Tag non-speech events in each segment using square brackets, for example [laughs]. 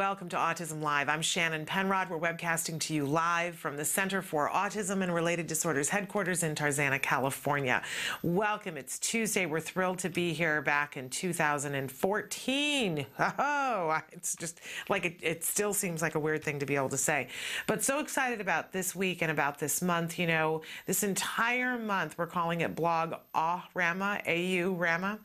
Welcome to Autism Live. I'm Shannon Penrod. We're webcasting to you live from the Center for Autism and Related Disorders headquarters in Tarzana, California. Welcome. It's Tuesday. We're thrilled to be here back in 2014. [laughs] Oh, it's just like it, it still seems like a weird thing to be able to say. But so excited about this week and about this month. You know, this entire month we're calling it Blog AU Rama, AU Rama,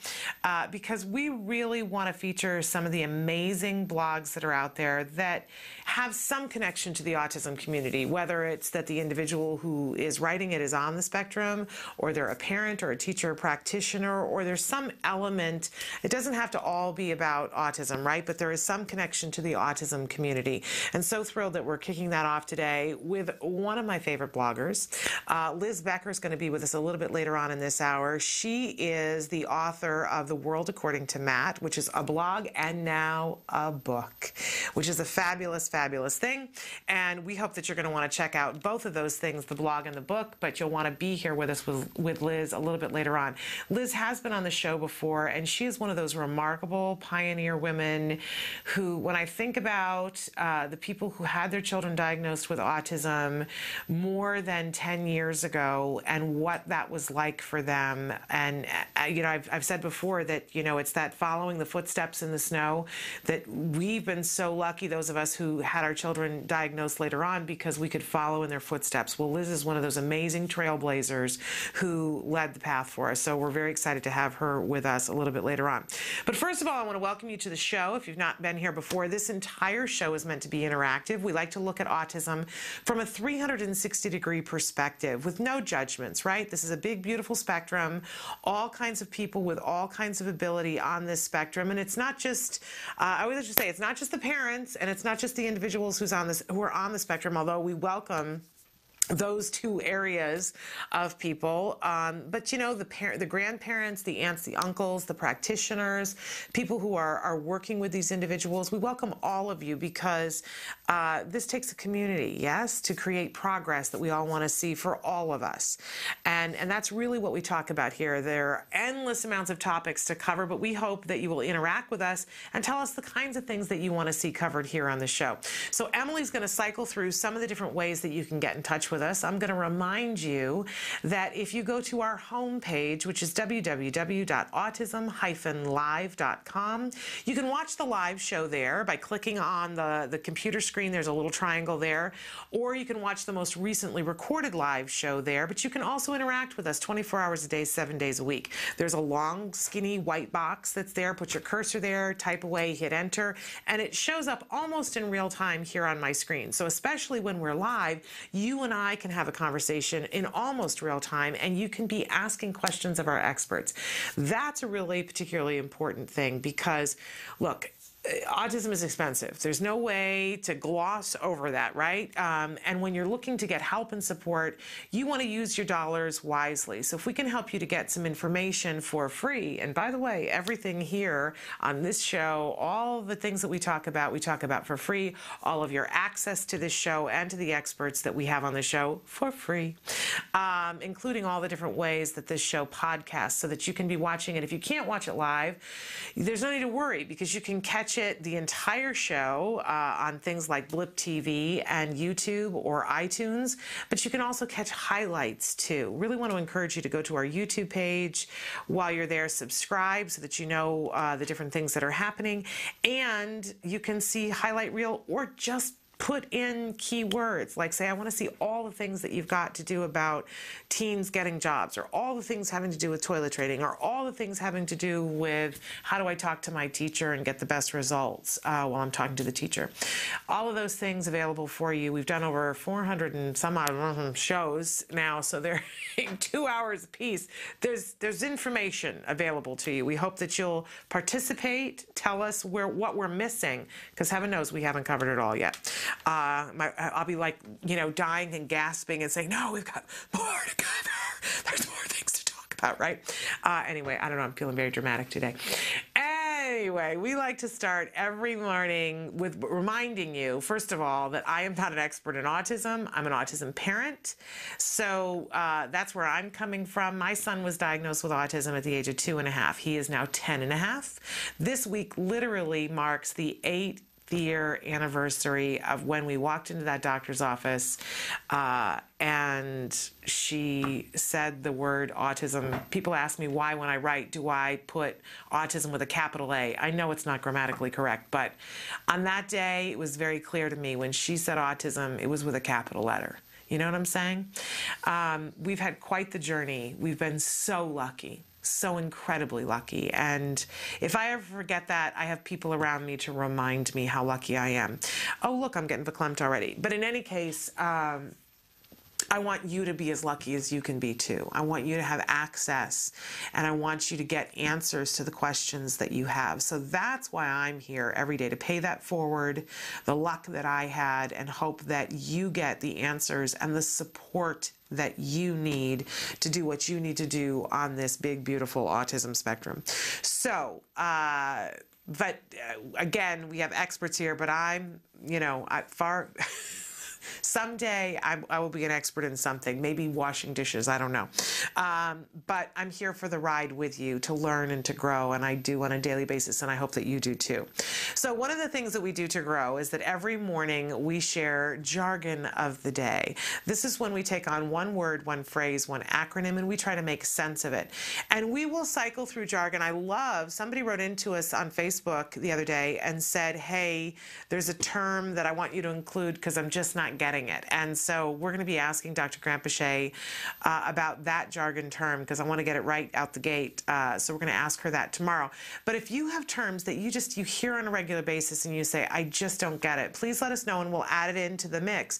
uh, because we really want to feature some of the amazing blogs that are out there that have some connection to the autism community, whether it's that the individual who is writing it is on the spectrum, or they're a parent or a teacher or practitioner, or there's some element. It doesn't have to all be about autism, right? But there is some connection to the autism community. And so thrilled that we're kicking that off today with one of my favorite bloggers. Uh, Liz Becker is going to be with us a little bit later on in this hour. She is the author of The World According to Matt, which is a blog and now a book which is a fabulous, fabulous thing. And we hope that you're going to want to check out both of those things, the blog and the book, but you'll want to be here with us with, with Liz a little bit later on. Liz has been on the show before, and she is one of those remarkable pioneer women who, when I think about uh, the people who had their children diagnosed with autism more than 10 years ago and what that was like for them, and, uh, you know, I've, I've said before that, you know, it's that following the footsteps in the snow that we've been so lucky, those of us who had our children diagnosed later on, because we could follow in their footsteps. Well, Liz is one of those amazing trailblazers who led the path for us. So we're very excited to have her with us a little bit later on. But first of all, I want to welcome you to the show. If you've not been here before, this entire show is meant to be interactive. We like to look at autism from a 360 degree perspective with no judgments, right? This is a big, beautiful spectrum, all kinds of people with all kinds of ability on this spectrum. And it's not just, uh, I like to say, it's not just just the parents and it's not just the individuals who's on this who are on the spectrum although we welcome those two areas of people. Um, but you know, the parent, the grandparents, the aunts, the uncles, the practitioners, people who are, are working with these individuals, we welcome all of you because uh, this takes a community, yes, to create progress that we all want to see for all of us. And, and that's really what we talk about here. There are endless amounts of topics to cover, but we hope that you will interact with us and tell us the kinds of things that you want to see covered here on the show. So Emily's going to cycle through some of the different ways that you can get in touch with with us, I'm going to remind you that if you go to our homepage, which is www.autism-live.com, you can watch the live show there by clicking on the, the computer screen. There's a little triangle there. Or you can watch the most recently recorded live show there, but you can also interact with us 24 hours a day, seven days a week. There's a long, skinny white box that's there. Put your cursor there, type away, hit enter, and it shows up almost in real time here on my screen. So especially when we're live, you and I I can have a conversation in almost real time and you can be asking questions of our experts. That's a really particularly important thing because, look, autism is expensive. There's no way to gloss over that, right? Um, and when you're looking to get help and support, you want to use your dollars wisely. So if we can help you to get some information for free, and by the way, everything here on this show, all the things that we talk about, we talk about for free. All of your access to this show and to the experts that we have on the show for free, um, including all the different ways that this show podcasts so that you can be watching it. If you can't watch it live, there's no need to worry because you can catch it the entire show uh, on things like Blip TV and YouTube or iTunes, but you can also catch highlights too. Really want to encourage you to go to our YouTube page while you're there, subscribe so that you know uh, the different things that are happening, and you can see highlight reel or just put in keywords. Like say i want to see all the things that you've got to do about teens getting jobs or all the things having to do with toilet training or all the things having to do with how do i talk to my teacher and get the best results uh, while i'm talking to the teacher. All of those things available for you. We've done over 400 and some odd shows now so they're [laughs] two hours a piece there's there's information available to you. We hope that you'll participate. Tell us where what we're missing because heaven knows we haven't covered it all yet uh, my, I'll be like, you know, dying and gasping and saying, no, we've got more to cover. There's more things to talk about, right? Uh, anyway, I don't know. I'm feeling very dramatic today. Anyway, we like to start every morning with reminding you, first of all, that I am not an expert in autism. I'm an autism parent. So uh, that's where I'm coming from. My son was diagnosed with autism at the age of two and a half. He is now 10 and a half. This week literally marks the eight year anniversary of when we walked into that doctor's office uh, and she said the word autism. People ask me why, when I write, do I put autism with a capital A? I know it's not grammatically correct, but on that day, it was very clear to me when she said autism, it was with a capital letter. You know what I'm saying? Um, we've had quite the journey. We've been so lucky so incredibly lucky. And if I ever forget that, I have people around me to remind me how lucky I am. Oh, look, I'm getting verklempt already. But in any case, um, I want you to be as lucky as you can be too. I want you to have access and I want you to get answers to the questions that you have. So that's why I'm here every day to pay that forward, the luck that I had, and hope that you get the answers and the support that you need to do what you need to do on this big, beautiful autism spectrum. So, uh, but uh, again, we have experts here, but I'm, you know, I far. [laughs] Someday I, I, will be an expert in something, maybe washing dishes, I don't know. Um, but I'm here for the ride with you to learn and to grow, and I do on a daily basis, and I hope that you do too. So, one of the things that we do to grow is that every morning we share jargon of the day. This is when we take on one word, one phrase, one acronym, and we try to make sense of it. And we will cycle through jargon. I love, somebody wrote into us on Facebook the other day and said, Hey, there's a term that I want you to include because I'm just not getting it. And so we're going to be asking Dr. Granpeesheh uh, about that jargon term because I want to get it right out the gate. Uh, so we're going to ask her that tomorrow. But if you have terms that you just you hear on a regular basis and you say, I just don't get it, please let us know and we'll add it into the mix.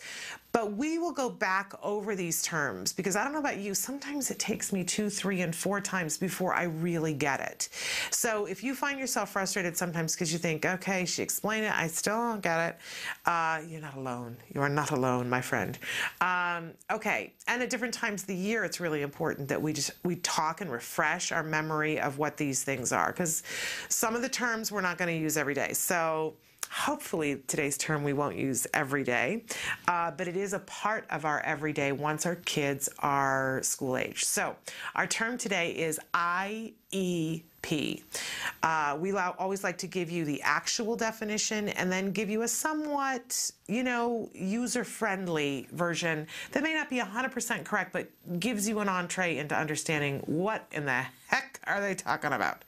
But we will go back over these terms because I don't know about you, sometimes it takes me two, three, and four times before I really get it. So if you find yourself frustrated sometimes because you think, okay, she explained it, I still don't get it, uh, you're not alone. You are not alone, my friend. Um, okay, and at different times of the year, it's really important that we just we talk and refresh our memory of what these things are because some of the terms we're not going to use every day. So hopefully today's term we won't use every day, uh, but it is a part of our everyday once our kids are school age. So our term today is IEP. Uh, we always like to give you the actual definition and then give you a somewhat, you know, user-friendly version that may not be 100% correct, but gives you an entree into understanding what in the heck are they talking about.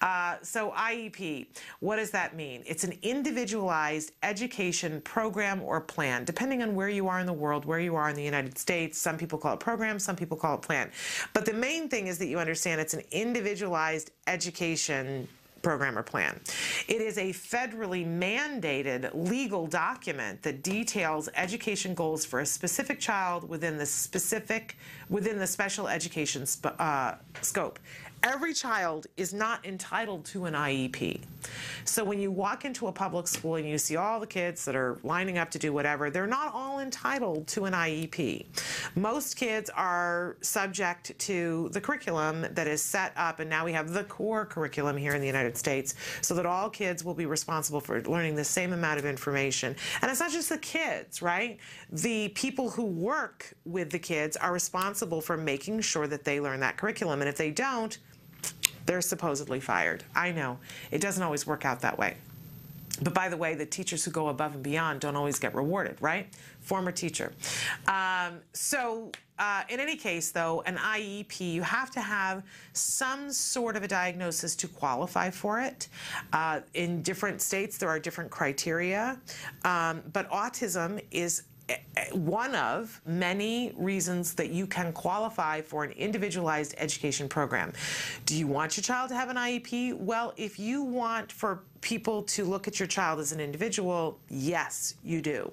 Uh, so IEP, what does that mean? It's an individualized education program or plan, depending on where you are in the world, where you are in the United States. Some people call it program, some people call it plan. But the main thing is that you understand it's an individualized education program or plan. It is a federally mandated legal document that details education goals for a specific child within the specific within the special education uh, scope every child is not entitled to an IEP. So when you walk into a public school and you see all the kids that are lining up to do whatever, they're not all entitled to an IEP. Most kids are subject to the curriculum that is set up, and now we have the core curriculum here in the United States, so that all kids will be responsible for learning the same amount of information. And it's not just the kids, right? The people who work with the kids are responsible for making sure that they learn that curriculum, and if they don't, they're supposedly fired. I know. It doesn't always work out that way. But by the way, the teachers who go above and beyond don't always get rewarded, right? Former teacher. Um, so, uh, in any case, though, an IEP, you have to have some sort of a diagnosis to qualify for it. Uh, in different states, there are different criteria. Um, but autism is Eh, eh, one of many reasons that you can qualify for an individualized education program. Do you want your child to have an IEP? Well, if you want for people to look at your child as an individual, yes, you do.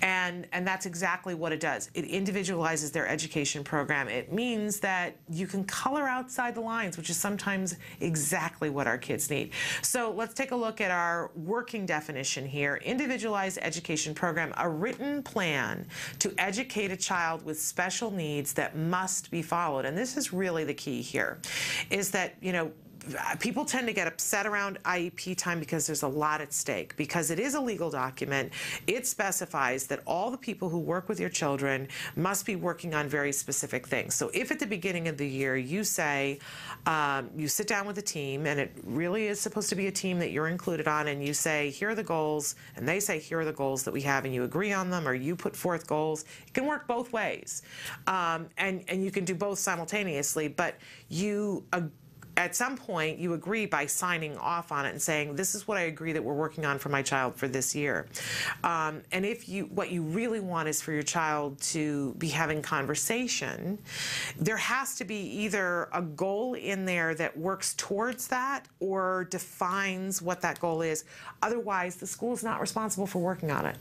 And and that's exactly what it does. It individualizes their education program. It means that you can color outside the lines, which is sometimes exactly what our kids need. So let's take a look at our working definition here. Individualized education program, a written plan to educate a child with special needs that must be followed. And this is really the key here is that, you know, people tend to get upset around IEP time because there's a lot at stake. Because it is a legal document, it specifies that all the people who work with your children must be working on very specific things. So if at the beginning of the year you say, um, you sit down with a team, and it really is supposed to be a team that you're included on, and you say, here are the goals, and they say, here are the goals that we have, and you agree on them, or you put forth goals, it can work both ways. Um, and, and you can do both simultaneously, but you agree at some point you agree by signing off on it and saying this is what i agree that we're working on for my child for this year. Um, and if you what you really want is for your child to be having conversation there has to be either a goal in there that works towards that or defines what that goal is. Otherwise the school is not responsible for working on it.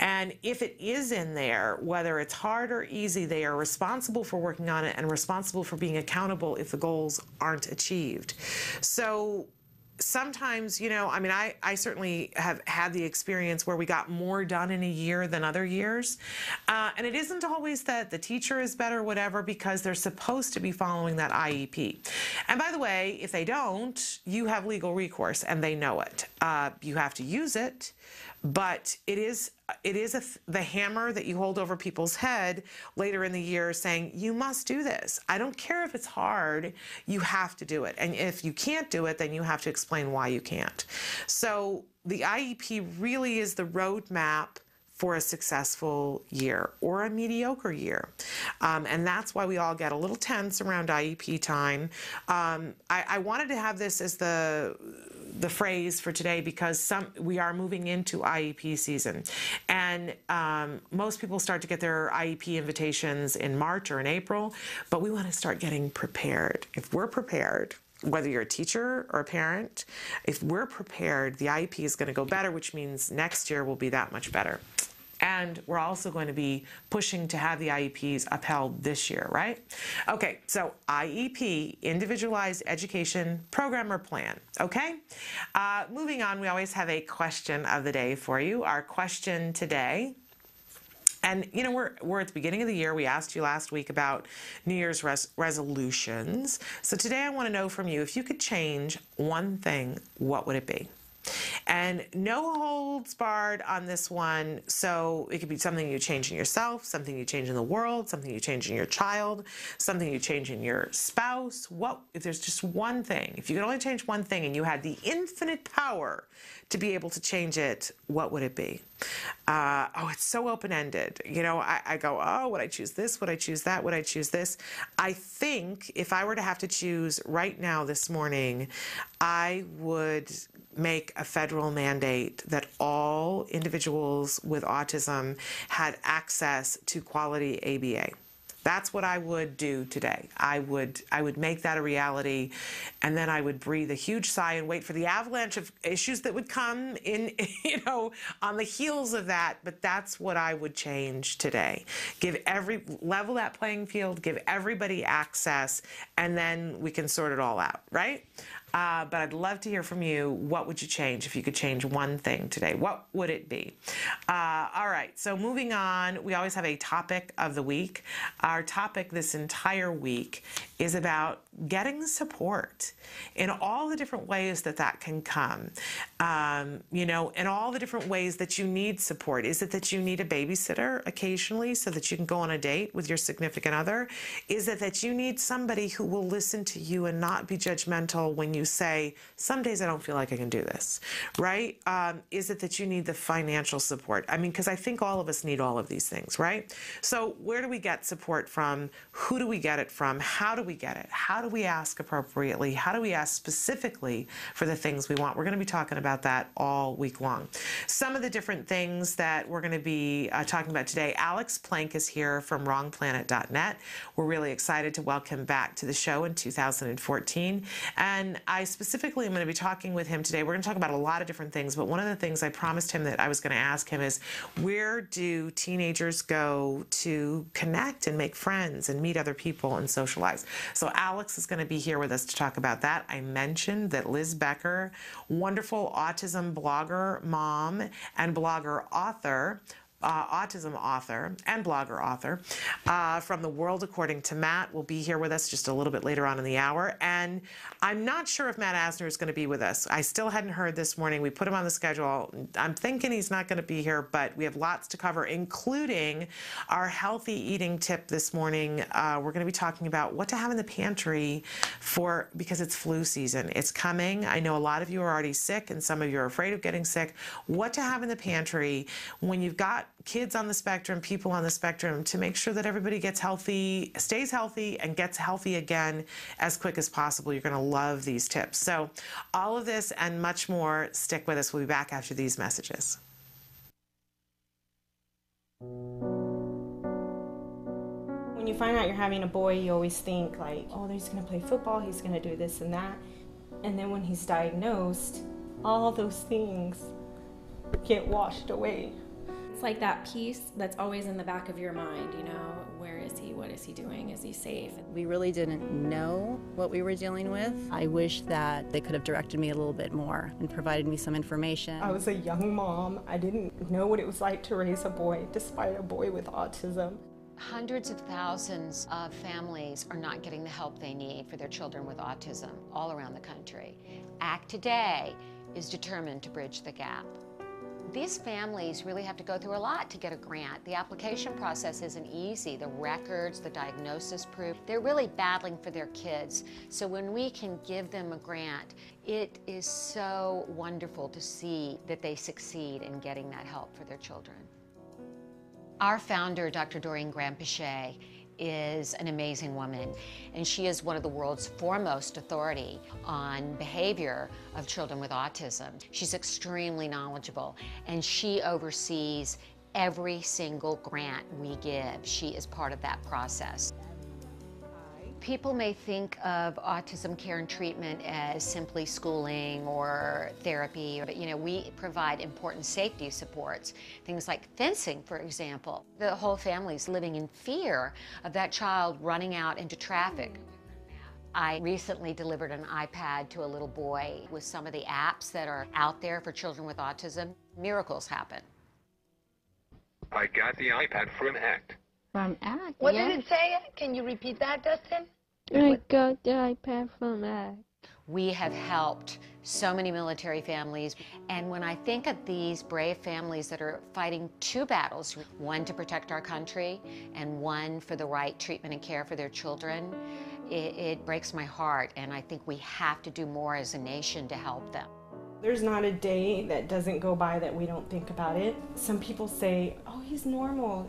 And if it is in there whether it's hard or easy they are responsible for working on it and responsible for being accountable if the goals aren't achieved. So sometimes, you know, I mean, I, I certainly have had the experience where we got more done in a year than other years. Uh, and it isn't always that the teacher is better, whatever, because they're supposed to be following that IEP. And by the way, if they don't, you have legal recourse and they know it. Uh, you have to use it but it is it is a, the hammer that you hold over people's head later in the year saying you must do this. I don't care if it's hard. You have to do it. And if you can't do it then you have to explain why you can't. So the iep really is the roadmap for a successful year or a mediocre year. Um, and that's why we all get a little tense around IEP time. Um, I, I, wanted to have this as the the phrase for today because some we are moving into IEP season, and um, most people start to get their IEP invitations in March or in April. But we want to start getting prepared. If we're prepared, whether you're a teacher or a parent, if we're prepared, the IEP is going to go better, which means next year will be that much better. And we're also going to be pushing to have the IEPs upheld this year, right? Okay, so IEP, Individualized Education Program or Plan, okay? Uh, moving on, we always have a question of the day for you. Our question today and you know, we're we're at the beginning of the year. We asked you last week about New Year's res- resolutions. So today, I want to know from you if you could change one thing, what would it be? And no holds barred on this one. So it could be something you change in yourself, something you change in the world, something you change in your child, something you change in your spouse. What if there's just one thing? If you could only change one thing and you had the infinite power to be able to change it, what would it be? Uh, oh, it's so open ended. You know, I, I go, oh, would I choose this? Would I choose that? Would I choose this? I think if I were to have to choose right now this morning, I would make a federal mandate that all individuals with autism had access to quality ABA. That's what I would do today. I would I would make that a reality and then I would breathe a huge sigh and wait for the avalanche of issues that would come in [laughs] you know on the heels of that, but that's what I would change today. Give every level that playing field, give everybody access and then we can sort it all out, right? Uh, but I'd love to hear from you. What would you change if you could change one thing today? What would it be? Uh, all right, so moving on, we always have a topic of the week. Our topic this entire week is about getting support in all the different ways that that can come. Um, you know, in all the different ways that you need support. Is it that you need a babysitter occasionally so that you can go on a date with your significant other? Is it that you need somebody who will listen to you and not be judgmental when you say, some days I don't feel like I can do this, right? Um, is it that you need the financial support? I mean, because I think all of us need all of these things, right? So, where do we get support from? Who do we get it from? How do we get it? How do we ask appropriately? How do we ask specifically for the things we want? We're going to be talking about that all week long. Some of the different things that we're going to be uh, talking about today Alex Plank is here from wrongplanet.net. We're really excited to welcome back to the show in 2014. And I specifically am going to be talking with him today. We're going to talk about a lot of different things, but one of the things I promised him that I was going to ask him is where do teenagers go to connect and make friends and meet other people and socialize? So Alex is going to be here with us to talk about that. I mentioned that Liz Becker, wonderful autism blogger, mom, and blogger author, uh, autism author and blogger author uh, from The World According to Matt will be here with us just a little bit later on in the hour. And I'm not sure if Matt Asner is going to be with us. I still hadn't heard this morning. We put him on the schedule. I'm thinking he's not going to be here, but we have lots to cover, including our healthy eating tip this morning. Uh, we're going to be talking about what to have in the pantry for because it's flu season. It's coming. I know a lot of you are already sick, and some of you are afraid of getting sick. What to have in the pantry when you've got kids on the spectrum, people on the spectrum, to make sure that everybody gets healthy, stays healthy, and gets healthy again as quick as possible. You're going to love these tips. So, all of this and much more, stick with us. We'll be back after these messages. When you find out you're having a boy, you always think, like, oh, he's going to play football, he's going to do this and that. And then when he's diagnosed, all those things get washed away like that piece that's always in the back of your mind, you know, where is he? What is he doing? Is he safe? We really didn't know what we were dealing with. I wish that they could have directed me a little bit more and provided me some information. I was a young mom. I didn't know what it was like to raise a boy despite a boy with autism. Hundreds of thousands of families are not getting the help they need for their children with autism all around the country. ACT Today is determined to bridge the gap. These families really have to go through a lot to get a grant. The application process isn't easy. The records, the diagnosis proof, they're really battling for their kids. So when we can give them a grant, it is so wonderful to see that they succeed in getting that help for their children. Our founder, Dr. Doreen Granpeesheh, is an amazing woman, and she is one of the world's foremost authority on behavior of children with autism. She's extremely knowledgeable, and she oversees every single grant we give. She is part of that process. People may think of autism care and treatment as simply schooling or therapy, but you know, we provide important safety supports, things like fencing, for example. The whole family's living in fear of that child running out into traffic. I recently delivered an iPad to a little boy with some of the apps that are out there for children with autism. Miracles happen. I got the iPad from ACT. From ACT, What yeah. did it say? Can you repeat that, Dustin? I got the iPad from ACT. We have helped so many military families. And when I think of these brave families that are fighting two battles one to protect our country, and one for the right treatment and care for their children it, it breaks my heart. And I think we have to do more as a nation to help them. There's not a day that doesn't go by that we don't think about it. Some people say, oh, he's normal.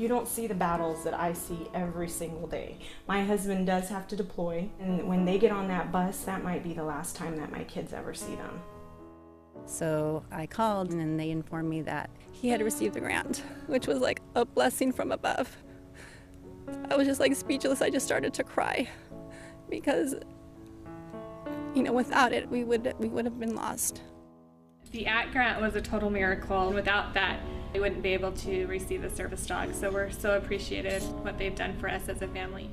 You don't see the battles that I see every single day. My husband does have to deploy, and when they get on that bus, that might be the last time that my kids ever see them. So I called, and they informed me that he had received the grant, which was like a blessing from above. I was just like speechless. I just started to cry because, you know, without it, we would we would have been lost. The ACT grant was a total miracle, and without that, they wouldn't be able to receive the service dog. So we're so appreciative what they've done for us as a family.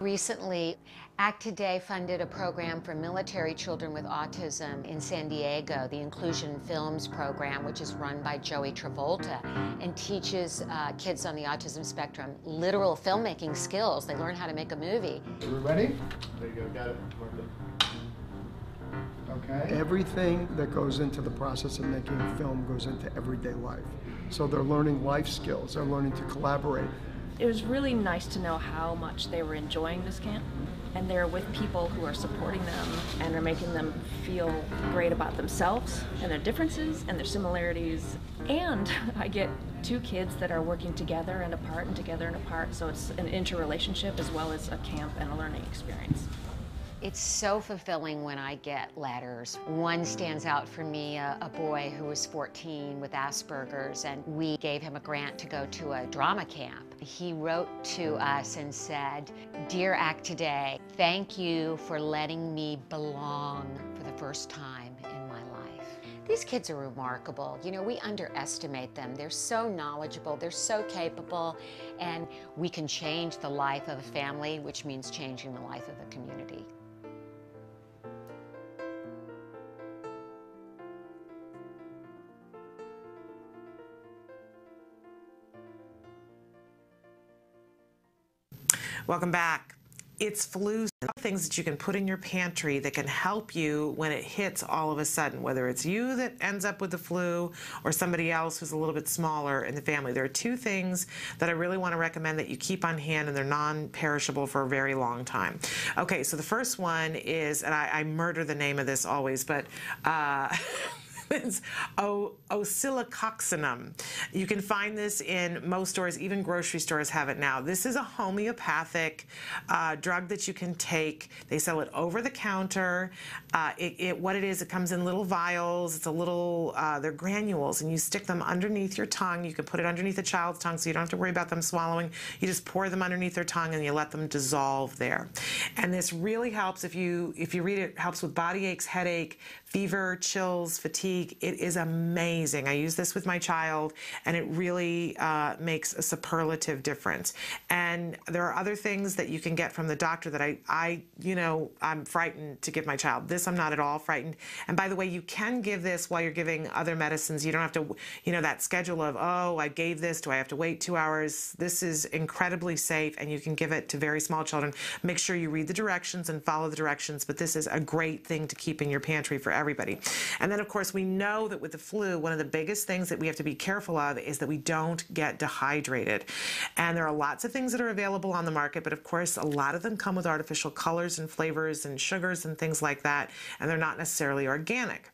Recently, ACT Today funded a program for military children with autism in San Diego, the Inclusion Films program, which is run by Joey Travolta and teaches uh, kids on the autism spectrum literal filmmaking skills. They learn how to make a movie. Are we ready? There you go, got it. Okay. Everything that goes into the process of making a film goes into everyday life. So they're learning life skills, they're learning to collaborate. It was really nice to know how much they were enjoying this camp and they're with people who are supporting them and are making them feel great about themselves and their differences and their similarities. And [laughs] I get two kids that are working together and apart and together and apart, so it's an interrelationship as well as a camp and a learning experience. It's so fulfilling when I get letters. One stands out for me, a, a, boy who was 14 with Asperger's, and we gave him a grant to go to a drama camp. He wrote to us and said, Dear Act Today, thank you for letting me belong for the first time in my life. These kids are remarkable. You know, we underestimate them. They're so knowledgeable, they're so capable, and we can change the life of a family, which means changing the life of a community. Welcome back. It's flu things that you can put in your pantry that can help you when it hits all of a sudden, whether it's you that ends up with the flu or somebody else who's a little bit smaller in the family. There are two things that I really want to recommend that you keep on hand and they're non-perishable for a very long time. Okay, so the first one is, and I, I murder the name of this always, but uh, [laughs] it's [laughs] oscillococcinum. You can find this in most stores, even grocery stores have it now. This is a homeopathic uh, drug that you can take. They sell it over the counter. Uh, it, it, what it is, it comes in little vials. It's a little, uh, they're granules, and you stick them underneath your tongue. You can put it underneath a child's tongue, so you don't have to worry about them swallowing. You just pour them underneath their tongue, and you let them dissolve there. And this really helps if you if you read it, it helps with body aches, headache, fever, chills, fatigue. It is amazing. I use this with my child, and it really uh, makes a superlative difference. And there are other things that you can get from the doctor that I, I, you know, I'm frightened to give my child. This I'm not at all frightened. And by the way, you can give this while you're giving other medicines. You don't have to, you know, that schedule of, oh, I gave this. Do I have to wait two hours? This is incredibly safe, and you can give it to very small children. Make sure you read the directions and follow the directions, but this is a great thing to keep in your pantry for everybody. And then, of course, we know that with the flu, one of the biggest things that we have to be careful of is that we don't get dehydrated. And there are lots of things that are available on the market, but of course, a lot of them come with artificial colors and flavors and sugars and things like that, and they're not necessarily organic.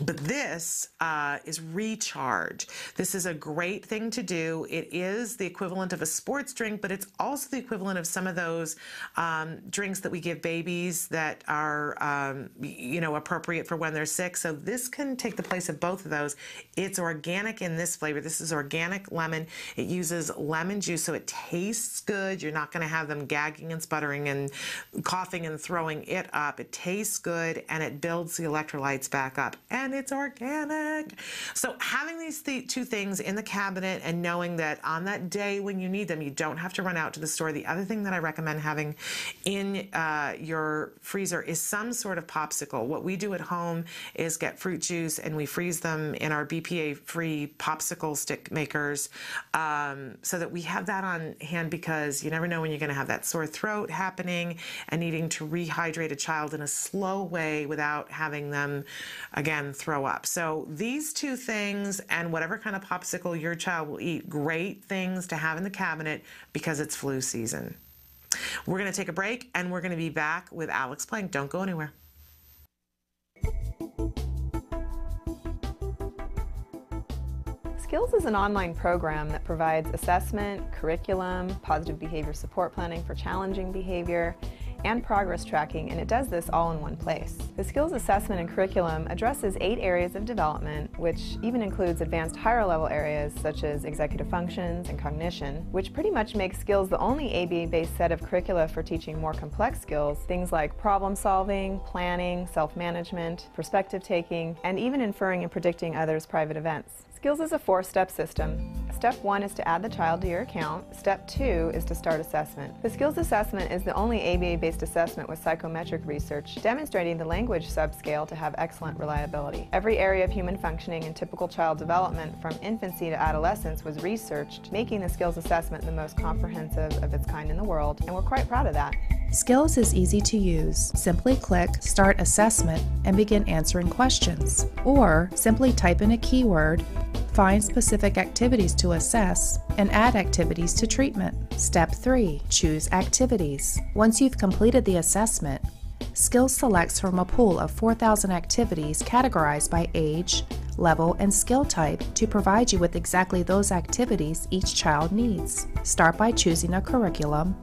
But this uh, is recharge. This is a great thing to do. It is the equivalent of a sports drink, but it's also the equivalent of some of those um, drinks that we give babies that are, um, you know, appropriate for when they're sick. So this can take the place of both of those. It's organic in this flavor. This is organic lemon. It uses lemon juice, so it tastes good. You're not going to have them gagging and sputtering and coughing and throwing it up. It tastes good and it builds the electrolytes back up. And and it's organic. So having these th two things in the cabinet and knowing that on that day when you need them, you don't have to run out to the store. The other thing that I recommend having in uh, your freezer is some sort of popsicle. What we do at home is get fruit juice and we freeze them in our BPA-free popsicle stick makers um, so that we have that on hand because you never know when you're going to have that sore throat happening and needing to rehydrate a child in a slow way without having them, again, throw up. So these two things and whatever kind of popsicle your child will eat, great things to have in the cabinet because it's flu season. We're going to take a break and we're going to be back with Alex Plank. Don't go anywhere. Skills is an online program that provides assessment, curriculum, positive behavior support planning for challenging behavior, and progress tracking, and it does this all in one place. The skills assessment and curriculum addresses eight areas of development, which even includes advanced higher level areas such as executive functions and cognition, which pretty much makes skills the only ABA-based set of curricula for teaching more complex skills, things like problem solving, planning, self-management, perspective taking, and even inferring and predicting others' private events. Skills is a four-step system. Step one is to add the child to your account. Step two is to start assessment. The skills assessment is the only ABA-based assessment with psychometric research demonstrating the language subscale to have excellent reliability. Every area of human functioning and typical child development from infancy to adolescence was researched, making the skills assessment the most comprehensive of its kind in the world, and we're quite proud of that. Skills is easy to use. Simply click Start Assessment and begin answering questions. Or simply type in a keyword Find specific activities to assess and add activities to treatment. Step 3 Choose activities. Once you've completed the assessment, Skills selects from a pool of 4,000 activities categorized by age, level, and skill type to provide you with exactly those activities each child needs. Start by choosing a curriculum,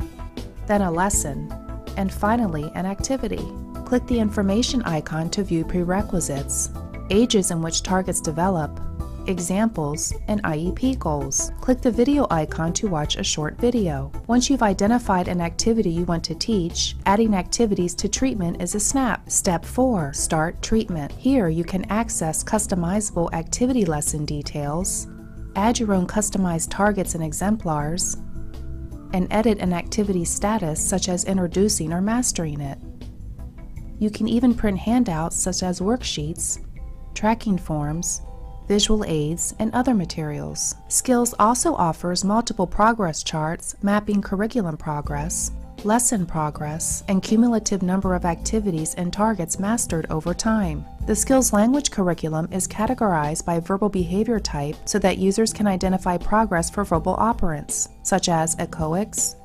then a lesson, and finally an activity. Click the information icon to view prerequisites, ages in which targets develop, examples, and IEP goals. Click the video icon to watch a short video. Once you've identified an activity you want to teach, adding activities to treatment is a snap. Step 4 Start treatment. Here you can access customizable activity lesson details, add your own customized targets and exemplars, and edit an activity status such as introducing or mastering it. You can even print handouts such as worksheets, tracking forms, visual aids, and other materials. Skills also offers multiple progress charts mapping curriculum progress, lesson progress, and cumulative number of activities and targets mastered over time. The Skills Language curriculum is categorized by verbal behavior type so that users can identify progress for verbal operants, such as echoics,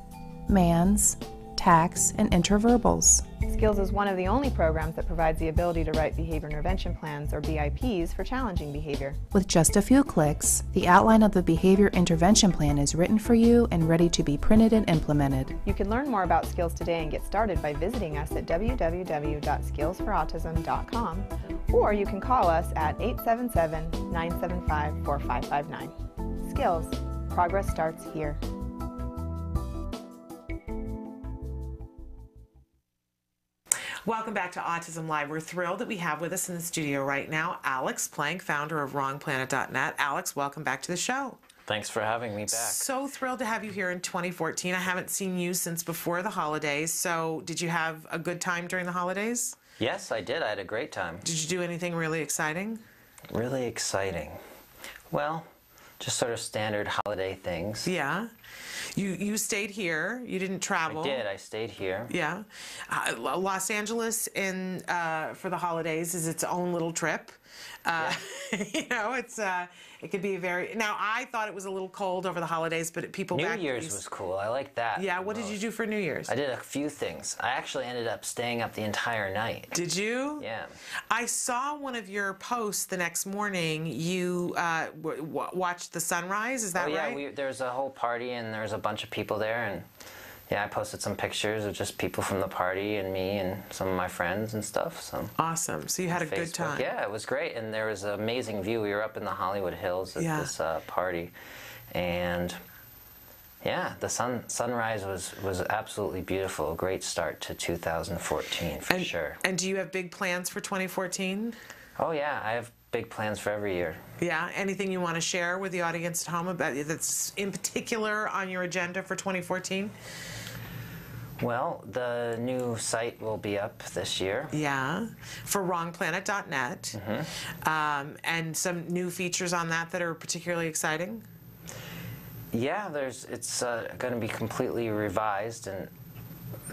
mands, tacts, and interverbals. Skills is one of the only programs that provides the ability to write behavior intervention plans or BIPs for challenging behavior. With just a few clicks, the outline of the behavior intervention plan is written for you and ready to be printed and implemented. You can learn more about Skills today and get started by visiting us at www.skillsforautism.com or you can call us at 877 975 4559. Skills, progress starts here. Welcome back to Autism Live. We're thrilled that we have with us in the studio right now Alex Plank, founder of WrongPlanet.net. Alex, welcome back to the show. Thanks for having me back. So thrilled to have you here in 2014. I haven't seen you since before the holidays. So, did you have a good time during the holidays? Yes, I did. I had a great time. Did you do anything really exciting? Really exciting. Well, just sort of standard holiday things. Yeah. You you stayed here. You didn't travel. I did. I stayed here. Yeah. Uh, Los Angeles in uh, for the holidays is its own little trip. Uh, yeah. [laughs] you know, it's uh, it could be very. Now, I thought it was a little cold over the holidays, but people New Year's was cool. I like that. Yeah. What most. did you do for New Year's? I did a few things. I actually ended up staying up the entire night. Did you? Yeah. I saw one of your posts the next morning. You uh, w- watched the sunrise. Is that right? oh, yeah, right? Yeah. There's a whole party and there's a bunch of people there and yeah, I posted some pictures of just people from the party and me and some of my friends and stuff. So awesome! So you had a Facebook. good time. Yeah, it was great, and there was an amazing view. We were up in the Hollywood Hills at yeah. this uh, party, and yeah, the sun sunrise was was absolutely beautiful. A great start to 2014 for and, sure. And do you have big plans for 2014? Oh yeah, I have big plans for every year. Yeah. Anything you want to share with the audience at home about that's in particular on your agenda for 2014? Well, the new site will be up this year. Yeah, for wrongplanet.net. Mm-hmm. Um, and some new features on that that are particularly exciting? Yeah, there's it's uh, going to be completely revised and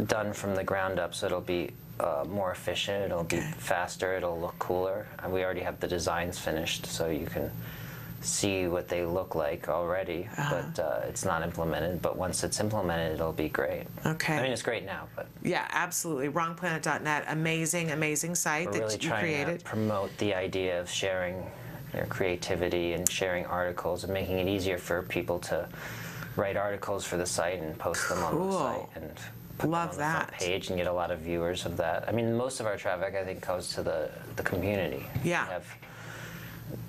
done from the ground up, so it'll be uh, more efficient, it'll okay. be faster, it'll look cooler. And we already have the designs finished, so you can see what they look like already, uh-huh. but uh, it's not implemented. But once it's implemented, it'll be great. Okay. I mean, it's great now, but yeah, absolutely. WrongPlanet.net, amazing, amazing site we're that really you trying created. to promote the idea of sharing their creativity and sharing articles and making it easier for people to write articles for the site and post cool. them on the site and. Put Love them on that the front page and get a lot of viewers of that. I mean, most of our traffic, I think, goes to the the community. Yeah. We have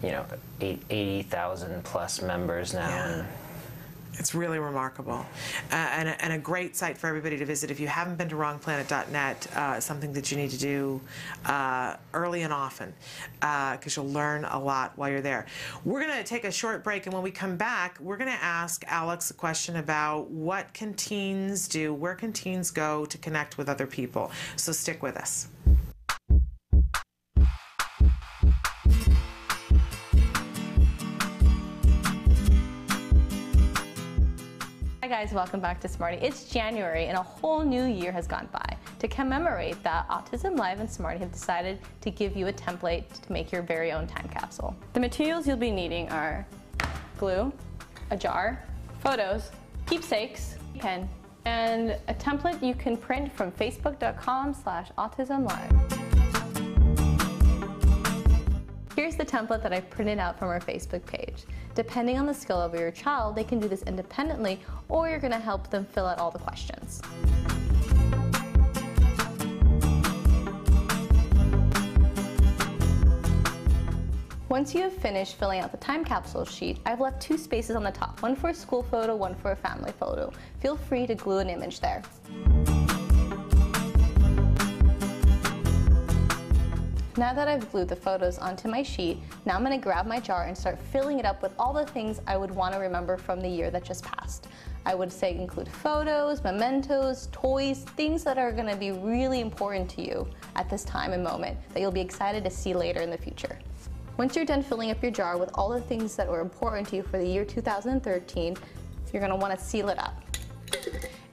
you know, 80,000 plus members now. Yeah. And it's really remarkable. Uh, and, a, and, a, great site for everybody to visit. If you haven't been to wrongplanet.net, uh, something that you need to do uh, early and often because you'll learn a lot while you're there. We're going to take a short break, and when we come back, we're going to ask Alex a question about what can teens do, where can teens go to connect with other people. So stick with us. Hi guys, welcome back to Smarty. It's January and a whole new year has gone by. To commemorate that, Autism Live and Smarty have decided to give you a template to make your very own time capsule. The materials you'll be needing are glue, a jar, photos, keepsakes, pen, and a template you can print from facebook.com slash autismlive. Here's the template that I printed out from our Facebook page. Depending on the skill level of your child, they can do this independently or you're gonna help them fill out all the questions. Once you have finished filling out the time capsule sheet, I've left two spaces on the top, one for a school photo, one for a family photo. Feel free to glue an image there. Now that I've glued the photos onto my sheet, now I'm gonna grab my jar and start filling it up with all the things I would wanna remember from the year that just passed. I would say include photos, mementos, toys, things that are gonna be really important to you at this time and moment that you'll be excited to see later in the future. Once you're done filling up your jar with all the things that were important to you for the year 2013, you're gonna wanna seal it up.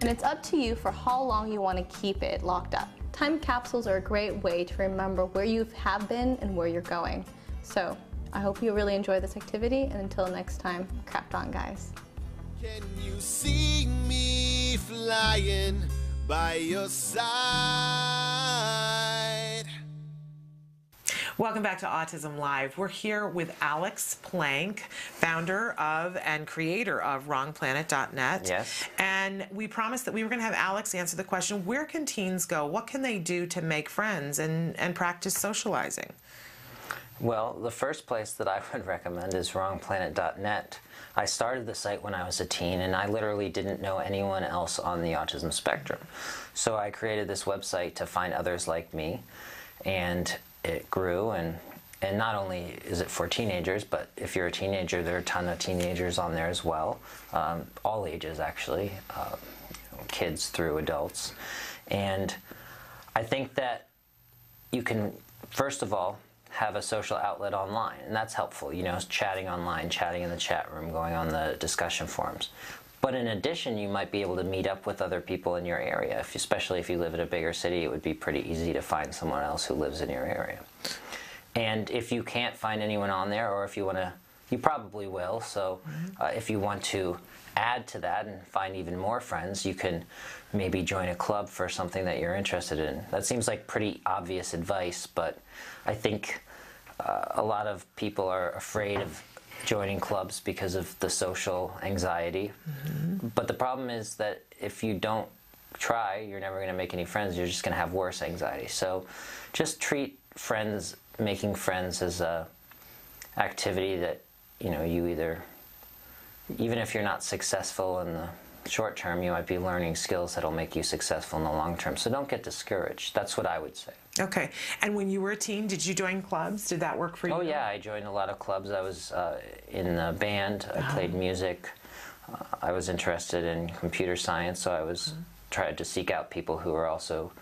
And it's up to you for how long you wanna keep it locked up. Time capsules are a great way to remember where you have been and where you're going. So I hope you really enjoy this activity and until next time, craft on guys. Can you see me flying by your side? Welcome back to Autism Live. We're here with Alex Plank, founder of and creator of WrongPlanet.net. Yes. And we promised that we were going to have Alex answer the question where can teens go? What can they do to make friends and, and practice socializing? Well, the first place that I [laughs] would recommend is wrongplanet.net. I started the site when I was a teen and I literally didn't know anyone else on the autism spectrum. So I created this website to find others like me and it grew and and not only is it for teenagers, but if you're a teenager, there are a ton of teenagers on there as well, um, all ages actually, uh, kids through adults. And I think that you can, first of all, have a social outlet online, and that's helpful, you know, chatting online, chatting in the chat room, going on the discussion forums. But in addition, you might be able to meet up with other people in your area. If, especially if you live in a bigger city, it would be pretty easy to find someone else who lives in your area. And if you can't find anyone on there, or if you want to, you probably will. So uh, if you want to add to that and find even more friends, you can maybe join a club for something that you're interested in. That seems like pretty obvious advice, but I think uh, a lot of people are afraid of joining clubs because of the social anxiety. Mm-hmm. But the problem is that if you don't try, you're never going to make any friends. You're just going to have worse anxiety. So just treat friends, making friends as a activity that, you know, you either, even if you're not successful in the short term, you might be learning skills that'll make you successful in the long term. So don't get discouraged. That's what I would say. Okay. And when you were a teen, did you join clubs? Did that work for you? Oh, yeah. I joined a lot of clubs. I was uh, in a band, I Uh-huh. played music. Uh, I was interested in computer science, so I was Uh-huh. tried to seek out people who were also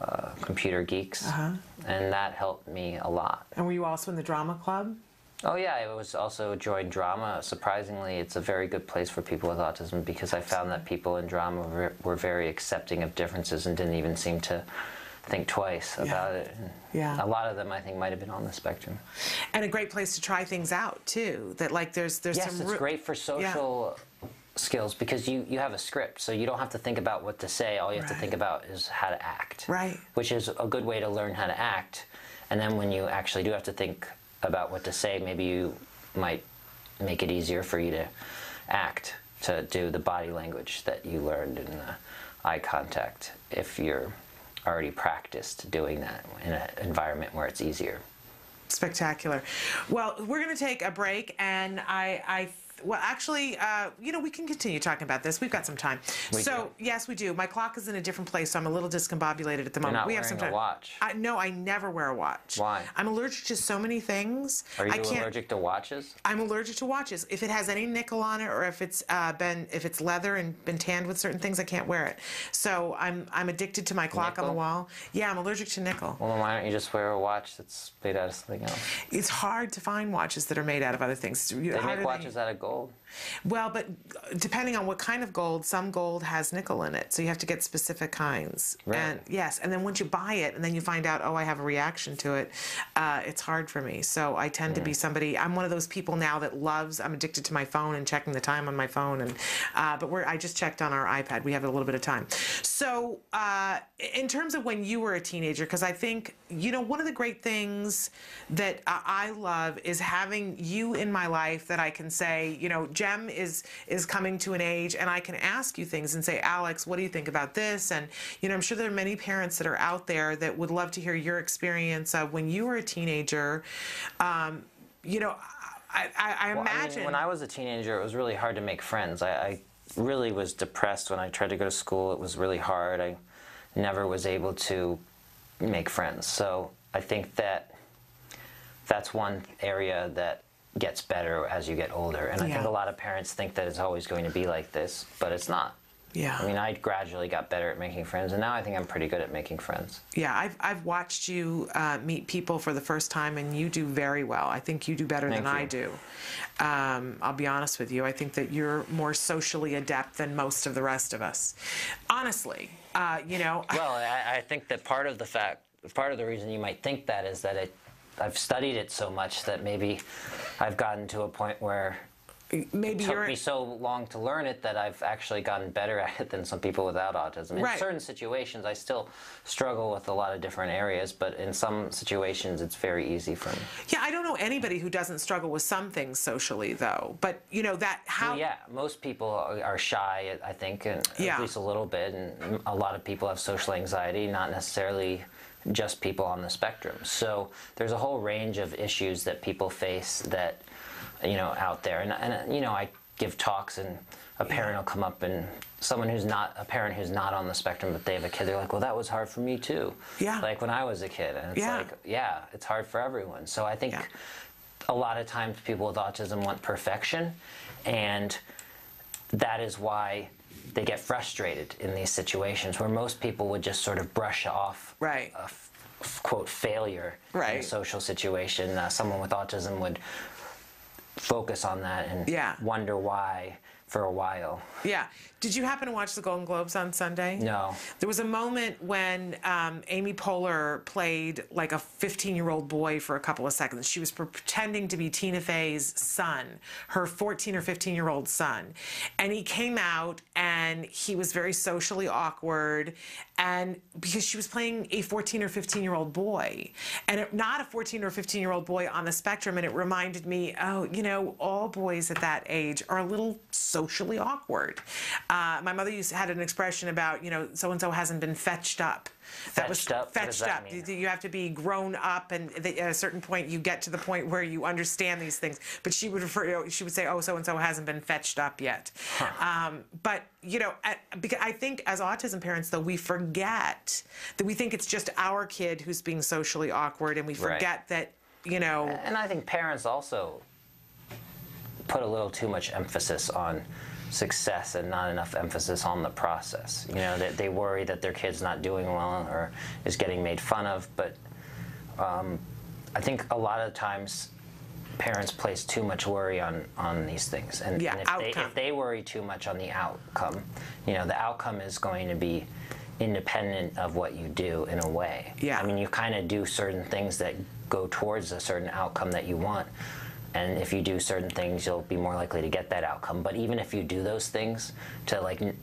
uh, computer geeks, Uh-huh. and that helped me a lot. And were you also in the drama club? Oh yeah, I was also joined drama. Surprisingly, it's a very good place for people with autism because I found that people in drama were, were very accepting of differences and didn't even seem to think twice about it. And Yeah. A lot of them, I think, might have been on the spectrum. And a great place to try things out too. That like there's there's yes, some it's ru- great for Yeah. social skills because you, you have a script, so you don't have to think about what to say. All you have to think about is how to act. Right. Which is a good way to learn how to act. And then when you actually do have to think about what to say, maybe you might make it easier for you to act, to do the body language that you learned in the eye contact if you're already practiced doing that in an environment where it's easier. Spectacular. Well, we're going to take a break, and I, I, well, actually, uh, you know, we can continue talking about this. We've got some time. We so, yes, we do. My clock is in a different place, so I'm a little discombobulated at the You're moment. not we have some a time. watch. I, no, I never wear a watch. Why? I'm allergic to so many things. Are you I can't, allergic to watches? I'm allergic to watches. If it has any nickel on it, or if it's uh, been if it's leather and been tanned with certain things, I can't wear it. So I'm I'm addicted to my clock on the wall. Yeah, I'm allergic to nickel. Well, then why don't you just wear a watch that's made out of something else? It's hard to find watches that are made out of other things. It's They make watches out of gold. Well, but depending on what kind of gold, some gold has nickel in it, so you have to get specific kinds. Right. And yes, and then once you buy it, and then you find out, oh, I have a reaction to it, uh, it's hard for me. So I tend to be somebody. I'm one of those people now that loves. I'm addicted to my phone and checking the time on my phone, and uh, but we're. I just checked on our iPad. We have a little bit of time. So uh, in terms of when you were a teenager, because I think you know one of the great things that I love is having you in my life that I can say, you know, Jem is is coming to an age, and I can ask you things and say, Alex, what do you think about this? And you know, I'm sure there are many parents that are out there that would love to hear your experience of when you were a teenager. Um, you know, I, I, I Well, imagine. mean, when I was a teenager, it was really hard to make friends. I, I really was depressed when I tried to go to school. It was really hard. I never was able to make friends. So I think that that's one area that gets better as you get older. And I think a lot of parents think that it's always going to be like this, but it's not. Yeah. I mean, I gradually got better at making friends, and now I think I'm pretty good at making friends. Yeah, I've, I've watched you uh, meet people for the first time, and you do very well. I think you do better Thank than I you. do. Um, I'll be honest with you. I think that you're more socially adept than most of the rest of us. Honestly, uh, you know. Well, I, I think that part of the fact, part of the reason you might think that is that it, I've studied it so much that maybe I've gotten to a point where maybe it took me so long to learn it that I've actually gotten better [laughs] at it than some people without autism. In Right. certain situations, I still struggle with a lot of different areas, but in some situations, it's very easy for me. Yeah, I don't know anybody who doesn't struggle with some things socially, though. But you know that how. Well, yeah, most people are are shy, I think, and Yeah. at least a little bit, and a lot of people have social anxiety, not necessarily just people on the spectrum. So there's a whole range of issues that people face that, you know, out there. And, and you know, I give talks, and a parent will come up, and someone who's not a parent who's not on the spectrum, but they have a kid, they're like, well, that was hard for me too. Yeah. Like when I was a kid, and it's Yeah. like, yeah, it's hard for everyone. So I think a lot of times people with autism want perfection, and that is why they get frustrated in these situations where most people would just sort of brush off right. a f- quote failure in a social situation. Uh, someone with autism would focus on that and Yeah. wonder why for a while. Yeah. Did you happen to watch the Golden Globes on Sunday? No. There was a moment when um, Amy Poehler played like a 15 year old boy for a couple of seconds. She was pretending to be Tina Fey's son, her 14 or 15 year old son. And he came out and he was very socially awkward. And because she was playing a 14 or 15 year old boy, and it, not a 14 or 15 year old boy on the spectrum. And it reminded me, oh, you know, all boys at that age are a little socially awkward. Uh, my mother used had an expression about, you know, so and so hasn't been fetched up. That was Fetched up? What does fetched up. You- You have to be grown up, and at a certain point, you get to the point where you understand these things. But she would refer, she would say, "Oh, so and so hasn't been fetched up yet." Um, but you know, at, because I think as autism parents, though, we forget that we think it's just our kid who's being socially awkward, and we Right. forget that you know. And I think parents also put a little too much emphasis on success and not enough emphasis on the process. You know, that they worry that their kid's not doing well or is getting made fun of. But um, I think a lot of times parents place too much worry on, on these things. And, Yeah, and if, they, if they worry too much on the outcome, you know, the outcome is going to be independent of what you do in a way. Yeah. I mean, you kind of do certain things that go towards a certain outcome that you want. And if you do certain things, you'll be more likely to get that outcome. But even if you do those things to like, you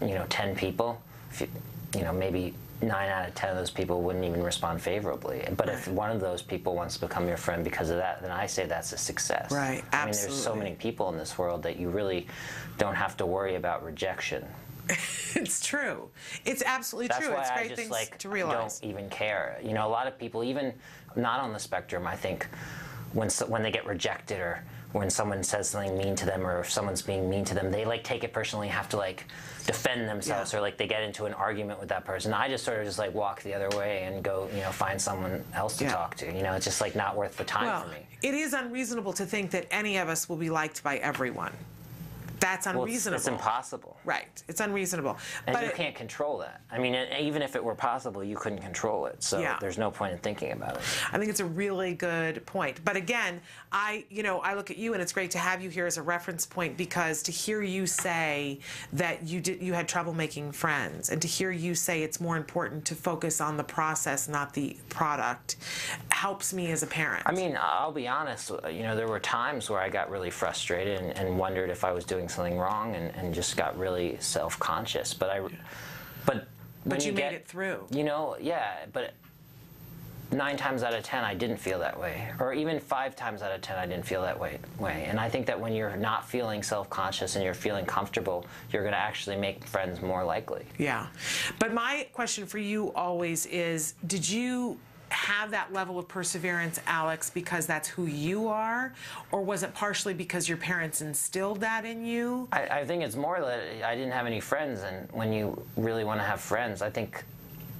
know, 10 people, if you, you know, maybe nine out of 10 of those people wouldn't even respond favorably. But if one of those people wants to become your friend because of that, then I say that's a success. Right, I mean, there's so many people in this world that you really don't have to worry about rejection. [laughs] it's true. It's absolutely That's true. why It's I great just things like to realize. don't even care. You know, a lot of people, even not on the spectrum, I think when so, when they get rejected or when someone says something mean to them or if someone's being mean to them, they like take it personally, have to like defend themselves or like they get into an argument with that person. I just sort of just like walk the other way and go, you know, find someone else to talk to. You know, it's just like not worth the time well, for me. it is unreasonable to think that any of us will be liked by everyone. That's Well, it's- unreasonable. it's impossible. Right. It's unreasonable. And but you it- can't control that. I mean, even if it were possible, you couldn't control it. So Yeah. there's no point in thinking about it. I think it's a really good point. But again, I, you know, I look at you and it's great to have you here as a reference point because to hear you say that you did you had trouble making friends and to hear you say it's more important to focus on the process not the product helps me as a parent. I mean, I'll be honest, uh, you know, there were times where I got really frustrated and, and wondered if I was doing something wrong and, and just got really self-conscious. But I, but when But you made get, it through. You know, yeah, but nine times out of ten, I didn't feel that way. Or even five times out of ten, I didn't feel that way. way. And I think that when you're not feeling self-conscious and you're feeling comfortable, you're going to actually make friends more likely. Yeah. But my question for you always is did you have that level of perseverance, Alex, because that's who you are? Or was it partially because your parents instilled that in you? I, I think it's more that I didn't have any friends, and when you really want to have friends, I think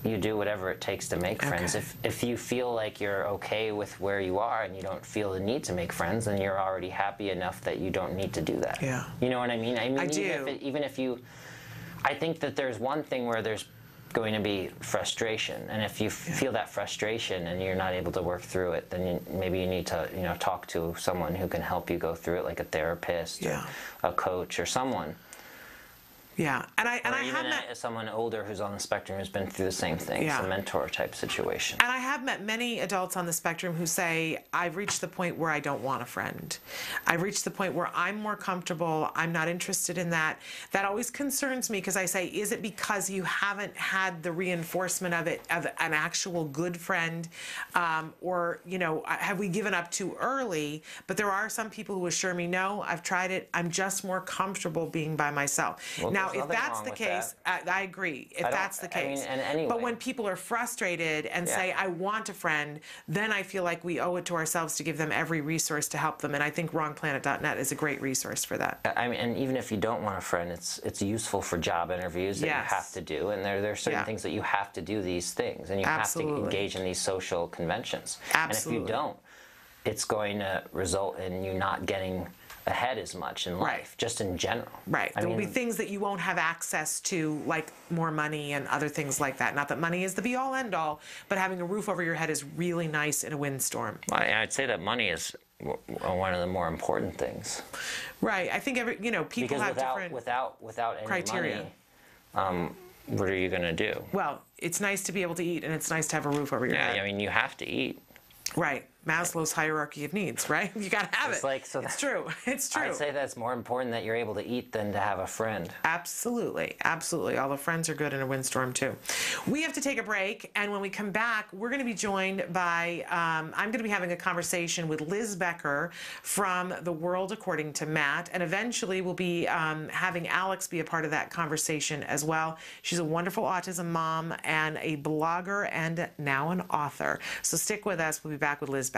you do whatever it takes to make friends. Okay. If if you feel like you're okay with where you are and you don't feel the need to make friends, then you're already happy enough that you don't need to do that. Yeah. You know what I mean? I mean, I even do. if it, even if you, I think that there's one thing where there's going to be frustration, and if you feel that frustration and you're not able to work through it, then you, maybe you need to you know talk to someone who can help you go through it, like a therapist Yeah. or a coach or someone. Yeah. And I and or I have met someone older who's on the spectrum who's been through the same thing. Yeah. It's a mentor type situation. And I have met many adults on the spectrum who say, I've reached the point where I don't want a friend. I've reached the point where I'm more comfortable. I'm not interested in that. That always concerns me because I say, is it because you haven't had the reinforcement of it, of an actual good friend? Um, or, you know, have we given up too early? But there are some people who assure me, no, I've tried it. I'm just more comfortable being by myself. Well, now, there's if that's the case, I, I agree. If I that's the I mean, case. anyway- But when people are frustrated and Yeah. say, I want a friend, then I feel like we owe it to ourselves to give them every resource to help them. And I think wrongplanet.net is a great resource for that. I mean, and even if you don't want a friend, it's it's useful for job interviews that Yes. you have to do, and there there are certain Yeah. things that you have to do these things, and you have to engage in these social conventions. Absolutely. And if you don't, it's going to result in you not getting ahead as much in life, just in general. Right. I there will be things that you won't have access to, like more money and other things like that. Not that money is the be all end all, but having a roof over your head is really nice in a windstorm. I- I'd say that money is one of the more important things. Right. I think every, you know, people because have without different. without without any criteria. money, um, what are you going to do? well, it's nice to be able to eat and it's nice to have a roof over your Yeah, head. Yeah, I mean, you have to eat. Right. Maslow's hierarchy of needs, right? [laughs] You got to have It's it. like- so it's true. [laughs] It's true. I'd say that's more important that you're able to eat than to have a friend. Absolutely, absolutely. All the friends are good in a windstorm too. We have to take a break, and when we come back, we're going to be joined by. Um, I'm going to be having a conversation with Liz Becker from The World According to Matt, and eventually we'll be um, having Alex be a part of that conversation as well. She's a wonderful autism mom and a blogger, and now an author. So stick with us. We'll be back with Liz Becker.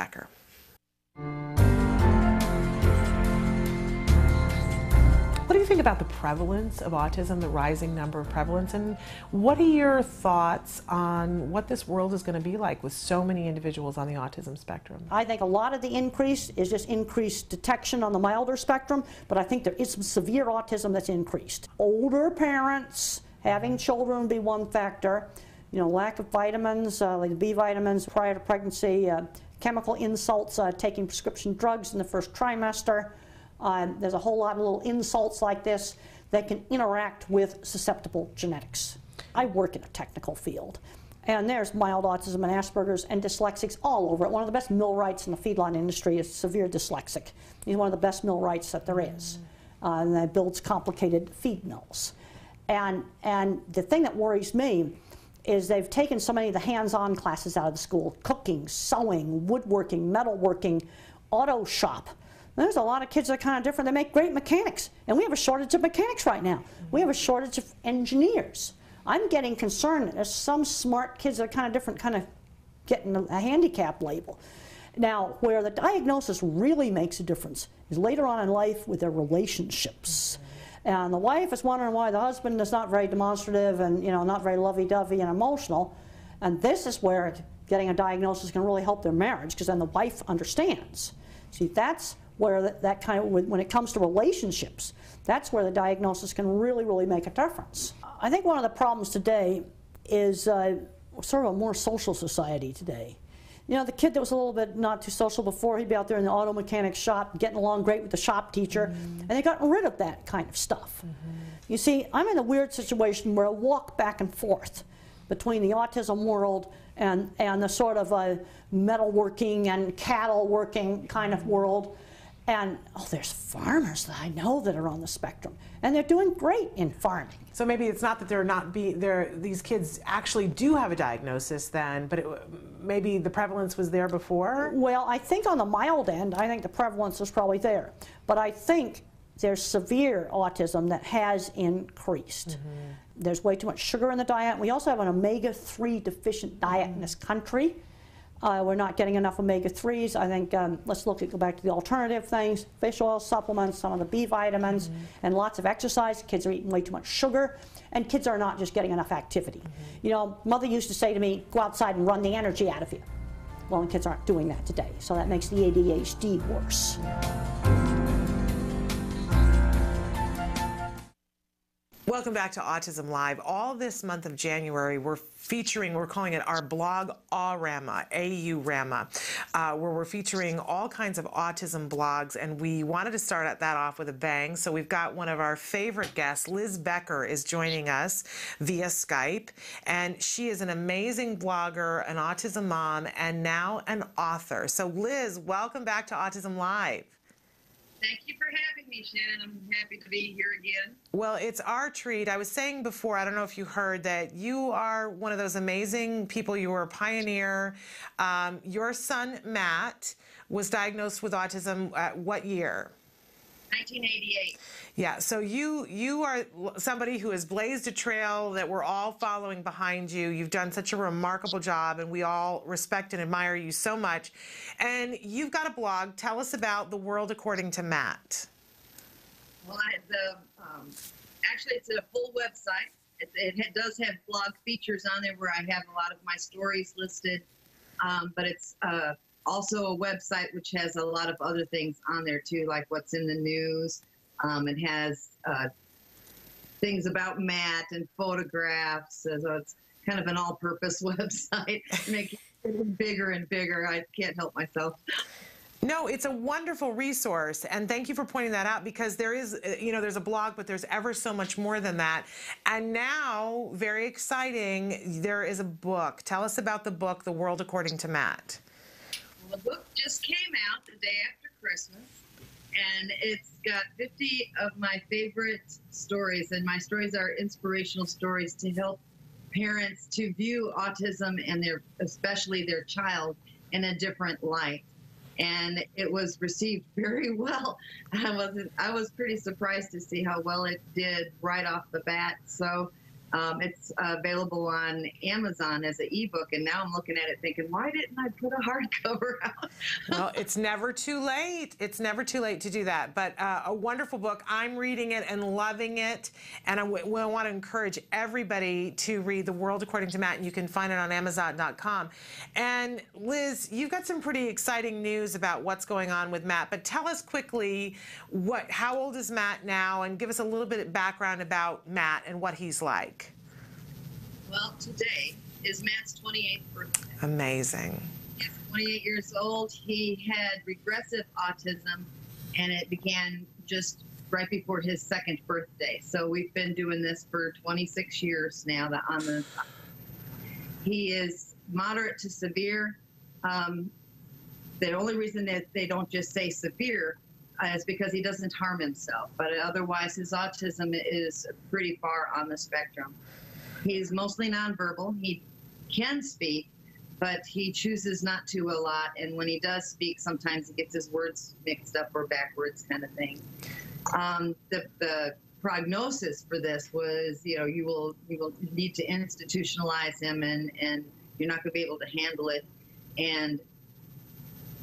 What do you think about the prevalence of autism, the rising number of prevalence, and what are your thoughts on what this world is going to be like with so many individuals on the autism spectrum? I think a lot of the increase is just increased detection on the milder spectrum, but I think there is some severe autism that's increased. Older parents having children would be one factor. You know, lack of vitamins, uh, like B vitamins prior to pregnancy, uh, chemical insults, uh, taking prescription drugs in the first trimester. Uh, there's a whole lot of little insults like this that can interact with susceptible genetics. I work in a technical field, and there's mild autism and Asperger's and dyslexics all over it. One of the best millwrights in the feedlot industry is severe dyslexic. He's one of the best millwrights that there is, uh, and that builds complicated feed mills. And, and the thing that worries me is they've taken so many of the hands-on classes out of the school, cooking, sewing, woodworking, metalworking, auto shop. There's a lot of kids that are kind of different. They make great mechanics, and we have a shortage of mechanics right now. We have a shortage of engineers. I'm getting concerned that there's some smart kids that are kind of different, kind of getting a, a handicap label. Now, where the diagnosis really makes a difference is later on in life with their relationships. And the wife is wondering why the husband is not very demonstrative and you know not very lovey-dovey and emotional. And this is where getting a diagnosis can really help their marriage because then the wife understands. See, that's where that, that kind of when it comes to relationships, That's where the diagnosis can really, really make a difference. I think one of the problems today is uh, sort of a more social society today. You know, the kid that was a little bit not too social before, he'd be out there in the auto mechanic shop getting along great with the shop teacher, mm-hmm. and they got rid of that kind of stuff. Mm-hmm. You see, I'm in a weird situation where I walk back and forth between the autism world and, and the sort of a metalworking and cattle working kind of world. And oh, there's farmers that I know that are on the spectrum, and they're doing great in farming. So maybe it's not that they're not be there. These kids actually do have a diagnosis then, but it, maybe the prevalence was there before. Well, I think on the mild end, I think the prevalence is probably there, but I think there's severe autism that has increased. Mm-hmm. There's way too much sugar in the diet. We also have an omega 3 deficient diet mm-hmm. in this country. Uh, we're not getting enough omega-3s. I think um, let's look at go back to the alternative things: fish oil supplements, some of the B vitamins, mm -hmm. and lots of exercise. Kids are eating way too much sugar, and kids are not just getting enough activity. Mm -hmm. You know, mother used to say to me, "Go outside and run the energy out of you." Well, and kids aren't doing that today, so that makes the ADHD worse. Welcome back to Autism Live. All this month of January, we're featuring, we're calling it our blog AURAMA, A-U-RAMA, uh, where we're featuring all kinds of autism blogs, and we wanted to start that off with a bang. So we've got one of our favorite guests, Liz Becker, is joining us via Skype, and she is an amazing blogger, an autism mom, and now an author. So Liz, welcome back to Autism Live. Thank you for having me, Shannon. I'm happy to be here again. Well, it's our treat. I was saying before, I don't know if you heard that you are one of those amazing people. You were a pioneer. Um, your son, Matt, was diagnosed with autism at what year? 1988. Yeah, so you you are somebody who has blazed a trail that we're all following behind you. You've done such a remarkable job, and we all respect and admire you so much. And you've got a blog. Tell us about the world according to Matt. Well, I, the um, actually it's a full website. It, it, does have blog features on there where I have a lot of my stories listed, um, but it's uh, also a website which has a lot of other things on there too, like what's in the news. Um, it has uh, things about Matt and photographs. So it's kind of an all-purpose [laughs] website, making it bigger and bigger. I can't help myself. No, it's a wonderful resource, and thank you for pointing that out because there is, uh, you know, there's a blog, but there's ever so much more than that. And now, very exciting, there is a book. Tell us about the book, The World According to Matt the book just came out the day after Christmas, and it's got 50 of my favorite stories, and my stories are inspirational stories to help parents to view autism and their, especially their child, in a different light. And it was received [laughs] very well. I was I was pretty surprised to see how well it did right off the bat. So um, it's available on Amazon as an ebook, and now I'm looking at it thinking, why didn't I put a hardcover [laughs] out? well, it's never too late. It's never too late to do that. But uh, a wonderful book. I'm reading it and loving it, and I want to encourage everybody to read The World According to Matt, and you can find it on Amazon.com. And Liz, you've got some pretty exciting news about what's going on with Matt. But tell us quickly what, how old is Matt now, and give us a little bit of background about Matt and what he's like. Well, today is Matt's 28th birthday. Amazing. He's 28 years old. He had regressive autism, and it began just right before his second birthday. So we've been doing this for 26 years now. That on the he is moderate to severe. Um, the only reason that they don't just say severe uh, is because he doesn't harm himself. But otherwise, his autism is pretty far on the spectrum. He's mostly nonverbal. He can speak, but he chooses not to a lot. And when he does speak, sometimes he gets his words mixed up or backwards, kind of thing. Um, the, the prognosis for this was, you know, you will you will need to institutionalize him, and and you're not going to be able to handle it. And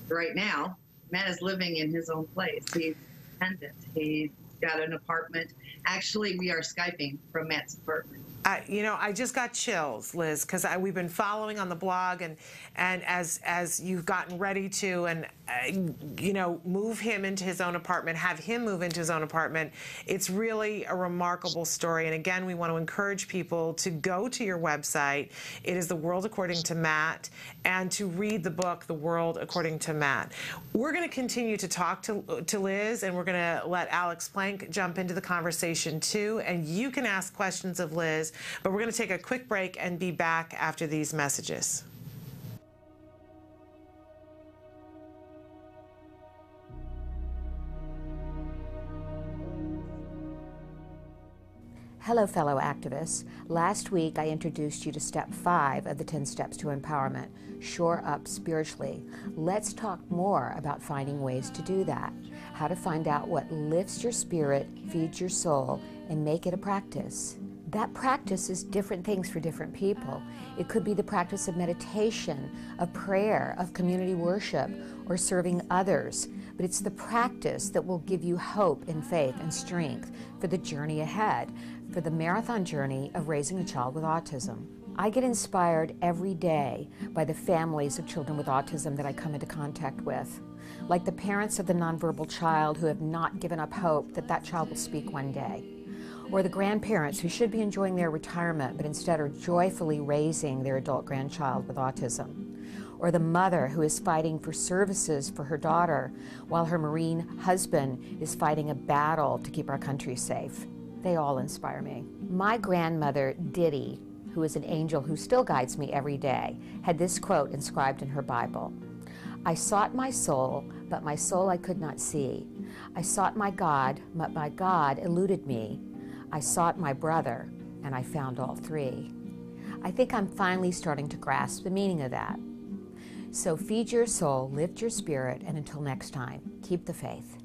right now, Matt is living in his own place. He's independent. He's got an apartment. Actually, we are skyping from Matt's apartment. I, you know, I just got chills, Liz, because we've been following on the blog, and and as as you've gotten ready to, and uh, you know, move him into his own apartment, have him move into his own apartment. It's really a remarkable story. And again, we want to encourage people to go to your website. It is The World According to Matt, and to read the book, The World According to Matt. We're going to continue to talk to, to Liz, and we're going to let Alex Plank jump into the conversation too. And you can ask questions of Liz, but we're going to take a quick break and be back after these messages. Hello, fellow activists. Last week I introduced you to step five of the 10 steps to empowerment shore up spiritually. Let's talk more about finding ways to do that. How to find out what lifts your spirit, feeds your soul, and make it a practice. That practice is different things for different people. It could be the practice of meditation, of prayer, of community worship, or serving others. But it's the practice that will give you hope and faith and strength for the journey ahead for the marathon journey of raising a child with autism. I get inspired every day by the families of children with autism that I come into contact with, like the parents of the nonverbal child who have not given up hope that that child will speak one day, or the grandparents who should be enjoying their retirement but instead are joyfully raising their adult grandchild with autism, or the mother who is fighting for services for her daughter while her Marine husband is fighting a battle to keep our country safe. They all inspire me. My grandmother, Diddy, who is an angel who still guides me every day, had this quote inscribed in her Bible I sought my soul, but my soul I could not see. I sought my God, but my God eluded me. I sought my brother, and I found all three. I think I'm finally starting to grasp the meaning of that. So feed your soul, lift your spirit, and until next time, keep the faith.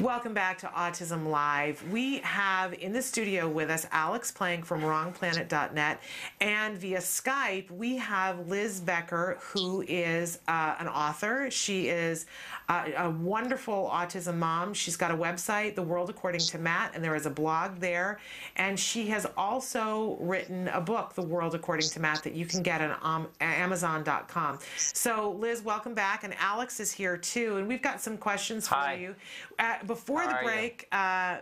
Welcome back to Autism Live. We have in the studio with us Alex Plank from WrongPlanet.net, and via Skype we have Liz Becker, who is uh, an author. She is uh, a wonderful autism mom. She's got a website, The World According to Matt, and there is a blog there. And she has also written a book, The World According to Matt, that you can get on um, Amazon.com. So, Liz, welcome back, and Alex is here too. And we've got some questions for Hi. you. Uh, before How the break, uh,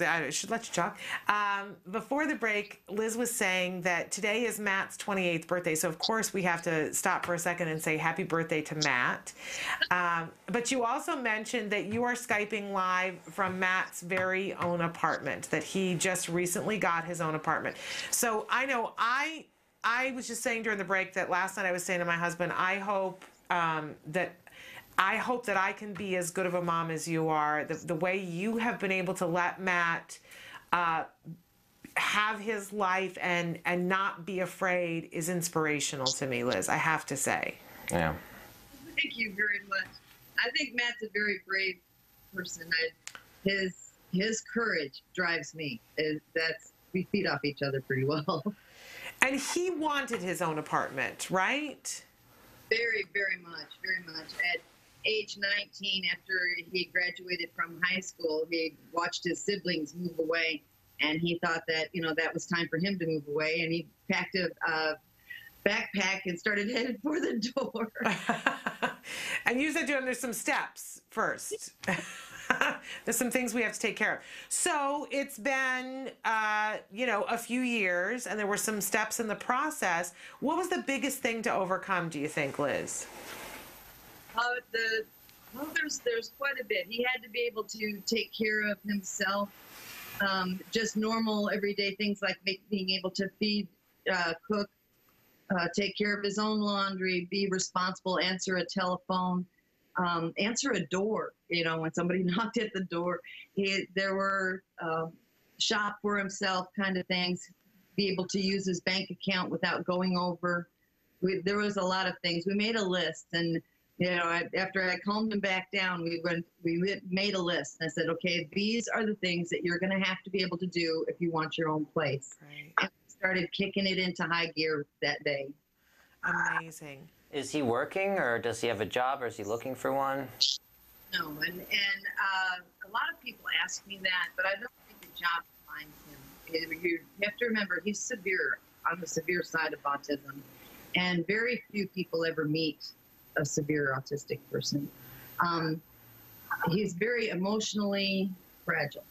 I should let you talk. Um, before the break, Liz was saying that today is Matt's 28th birthday. So, of course, we have to stop for a second and say happy birthday to Matt. Um, but you also mentioned that you are Skyping live from Matt's very own apartment, that he just recently got his own apartment. So, I know I. I was just saying during the break that last night I was saying to my husband, I hope um, that I hope that I can be as good of a mom as you are. The, the way you have been able to let Matt uh, have his life and and not be afraid is inspirational to me, Liz. I have to say. Yeah. Thank you very much. I think Matt's a very brave person. I, his his courage drives me. Is that's we feed off each other pretty well. [laughs] And he wanted his own apartment, right? Very, very much, very much. At age 19, after he graduated from high school, he watched his siblings move away, and he thought that you know that was time for him to move away, and he packed a. Uh, backpack and started [laughs] headed for the door. [laughs] And you said him, there's some steps first. [laughs] there's some things we have to take care of. So it's been, uh, you know, a few years, and there were some steps in the process. What was the biggest thing to overcome? Do you think, Liz? Uh, the well, there's there's quite a bit. He had to be able to take care of himself, um, just normal everyday things like make, being able to feed, uh, cook, uh, take care of his own laundry, be responsible, answer a telephone, um, answer a door. You know, when somebody [laughs] knocked at the door, he, there were uh, shop for himself kind of things. Be able to use his bank account without going over. We, there was a lot of things. We made a list, and you know, I, after I calmed him back down, we went. We went- made a list. And I said, okay, these are the things that you're going to have to be able to do if you want your own place. And we started kicking it into high gear that day. Amazing. Is he working, or does he have a job, or is he looking for one? No, and and uh, a lot of people ask me that, but I don't think the job defines him. You have to remember he's severe on the severe side of autism, and very few people ever meet a severe autistic person. Um, he's very emotionally fragile,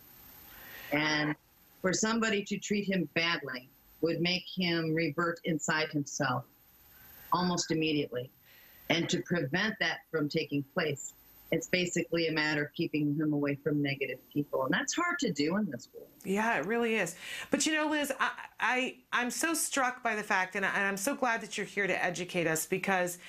and for somebody to treat him badly would make him revert inside himself almost immediately. And to prevent that from taking place, it's basically a matter of keeping him away from negative people. And that's hard to do in this world. Yeah, it really is. But you know, Liz, I, I I'm so struck by the fact, and, I, I'm so glad that you're here to educate us because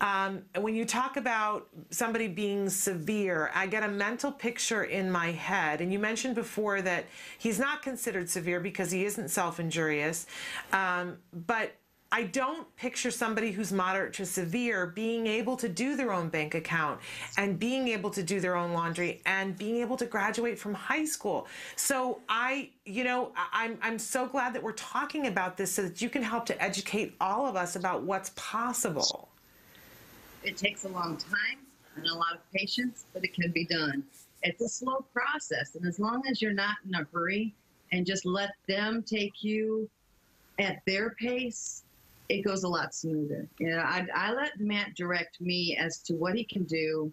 um, when you talk about somebody being severe, I get a mental picture in my head. And you mentioned before that he's not considered severe because he isn't self-injurious, um, but I don't picture somebody who's moderate to severe being able to do their own bank account and being able to do their own laundry and being able to graduate from high school. So I, you know, I'm I'm so glad that we're talking about this so that you can help to educate all of us about what's possible. It takes a long time and a lot of patience, but it can be done. It's a slow process, and as long as you're not in a hurry and just let them take you at their pace, it goes a lot smoother. You know, I, I let Matt direct me as to what he can do,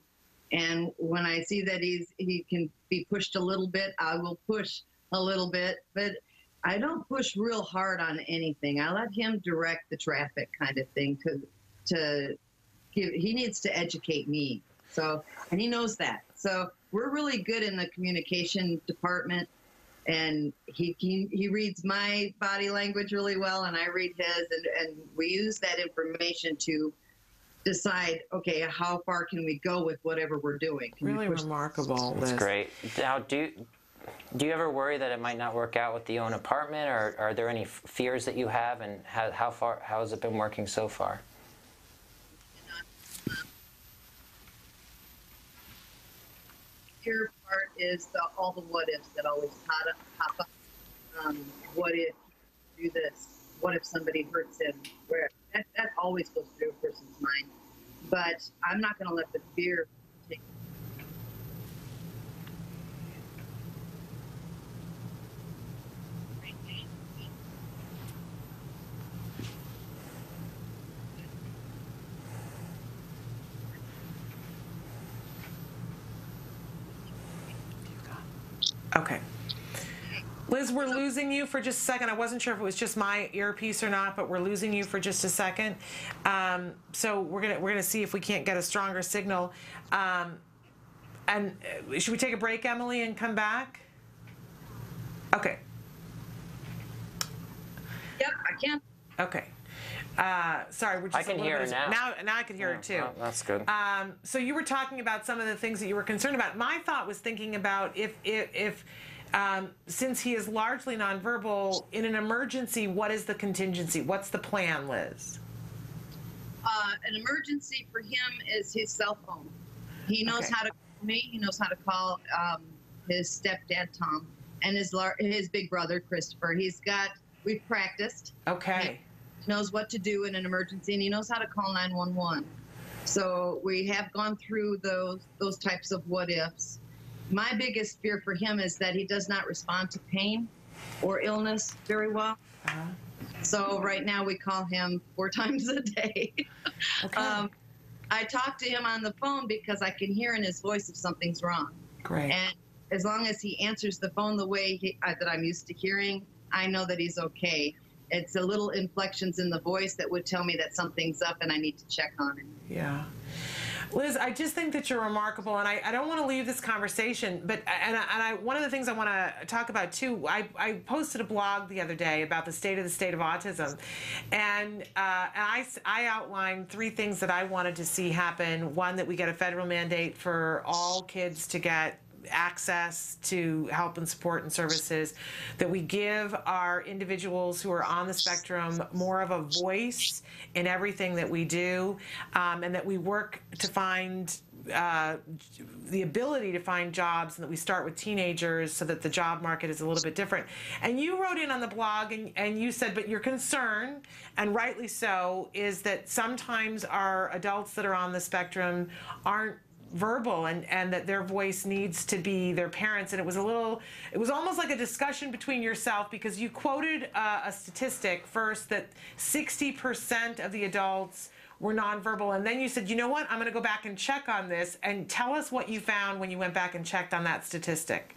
and when I see that he's he can be pushed a little bit, I will push a little bit, but I don't push real hard on anything. I let him direct the traffic, kind of thing, to to give. He needs to educate me, so and he knows that. So we're really good in the communication department and he, he he reads my body language really well and i read his and, and we use that information to decide okay how far can we go with whatever we're doing Can Really push- remarkable. That's Liz. great. Now, do do you ever worry that it might not work out with the own apartment, or are there any fears that you have, and how, how far how has it been working so far? fear part is the, all the what ifs that always pop up. Um, what if do this? What if somebody hurts him? Where that, that always goes through a person's mind. But I'm not going to let the fear take. Okay. Liz, we're losing you for just a second. I wasn't sure if it was just my earpiece or not, but we're losing you for just a second. Um, so we're gonna we're gonna see if we can't get a stronger signal. Um, and uh, should we take a break, Emily, and come back? Okay. Yep, I can. Okay. Uh, sorry, we're just I a can little hear bit her of- now. now. I can hear her too. Oh, that's good. Um, so you were talking about some of the things that you were concerned about. My thought was thinking about if if, if um, since he is largely nonverbal in an emergency, what is the contingency? What's the plan, Liz? Uh, an emergency for him is his cell phone. He knows Okay. how to call me. He knows how to call um, his stepdad Tom and his lar- his big brother Christopher. He's got. We've practiced. Okay. He knows what to do in an emergency, and he knows how to call 911. So we have gone through those those types of what ifs. My biggest fear for him is that he does not respond to pain or illness very well. So right now we call him four [laughs] times a day. um, I talk to him on the phone because I can hear in his voice if something's wrong. Great. And as long as he answers the phone the way he, uh, that I'm used to hearing, I know that he's okay. It's a little inflections in the voice that would tell me that something's up and I need to check on him. Yeah. Liz, I just think that you're remarkable, and I, I don't want to leave this conversation. But and, I, and I, one of the things I want to talk about too, I, I posted a blog the other day about the state of the state of autism, and, uh, and I I outlined three things that I wanted to see happen. One, that we get a federal mandate for all kids to get access to help and support and services, that we give our individuals who are on the spectrum more of a voice in everything that we do, um, and that we work to find uh, the ability to find jobs and that we start with teenagers so that the job market is a little bit different. And you wrote in on the blog and, and you said, but your concern, and rightly so, is that sometimes our adults that are on the spectrum aren't verbal and, and that their voice needs to be their parents and it was a little it was almost like a discussion between yourself because you quoted uh, a statistic first that 60% of the adults were nonverbal. And then you said, you know what, I'm going to go back and check on this and tell us what you found when you went back and checked on that statistic.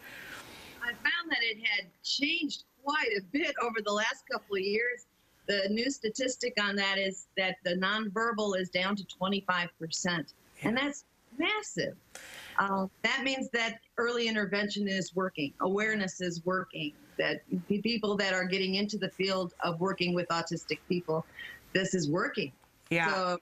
I found that it had changed quite a bit over the last couple of years. The new statistic on that is that the nonverbal is down to 25%, and that's massive. Uh, that means that early intervention is working, awareness is working, that people that are getting into the field of working with autistic people, this is working. Yeah. So,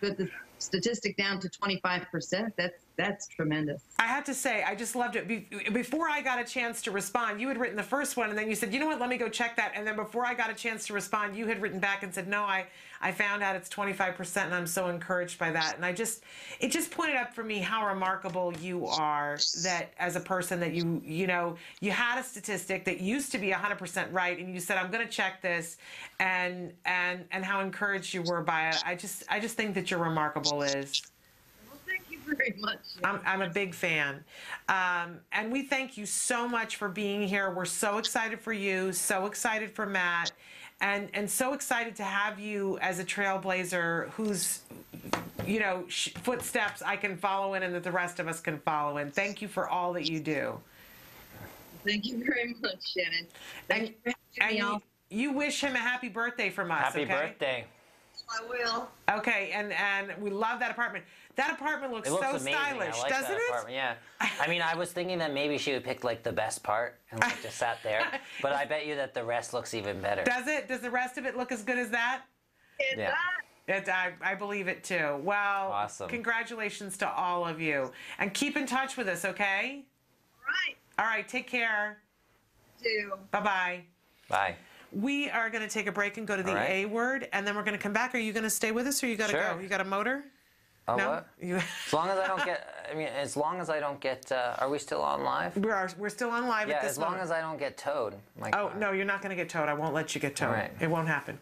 but the statistic down to 25%, that's that's tremendous. I have to say, I just loved it. Be- before I got a chance to respond, you had written the first one, and then you said, you know what, let me go check that. And then before I got a chance to respond, you had written back and said, no, I, I found out it's 25%, and I'm so encouraged by that. And I just, it just pointed up for me how remarkable you are that as a person that you, you know, you had a statistic that used to be 100% right, and you said, I'm going to check this, and, and, and how encouraged you were by it. I just, I just think that you're remarkable, Is [laughs] very much. I'm, I'm a big fan. Um, and we thank you so much for being here. We're so excited for you, so excited for Matt, and, and so excited to have you as a trailblazer whose, you know, sh- footsteps I can follow in and that the rest of us can follow in. Thank you for all that you do. Thank you very much, Shannon. Thank and, and you, you, wish him a happy birthday from us. Happy okay? birthday. I will. Okay, and and we love that apartment. That apartment looks, it looks so amazing. stylish, I like doesn't that it? Apartment. Yeah. I mean, I was thinking that maybe she would pick like the best part and like just sat there, [laughs] but I bet you that the rest looks even better. Does it? Does the rest of it look as good as that? It Yeah. It, I, I believe it too. Well, Awesome. congratulations to all of you. And keep in touch with us, okay? Right. All right, take care. Do. Bye bye. Bye. We are going to take a break and go to the All right. A word, and then we're going to come back. Are you going to stay with us or you got to Sure. go? You got a motor? Oh, No? what? You, As long as I don't get, [laughs] I mean, as long as I don't get, uh, are we still on live? we are, we're still on live Yeah, at this as long moment. as I don't get towed. My Oh car. no, you're not going to get towed. I won't let you get towed. Right. It won't happen.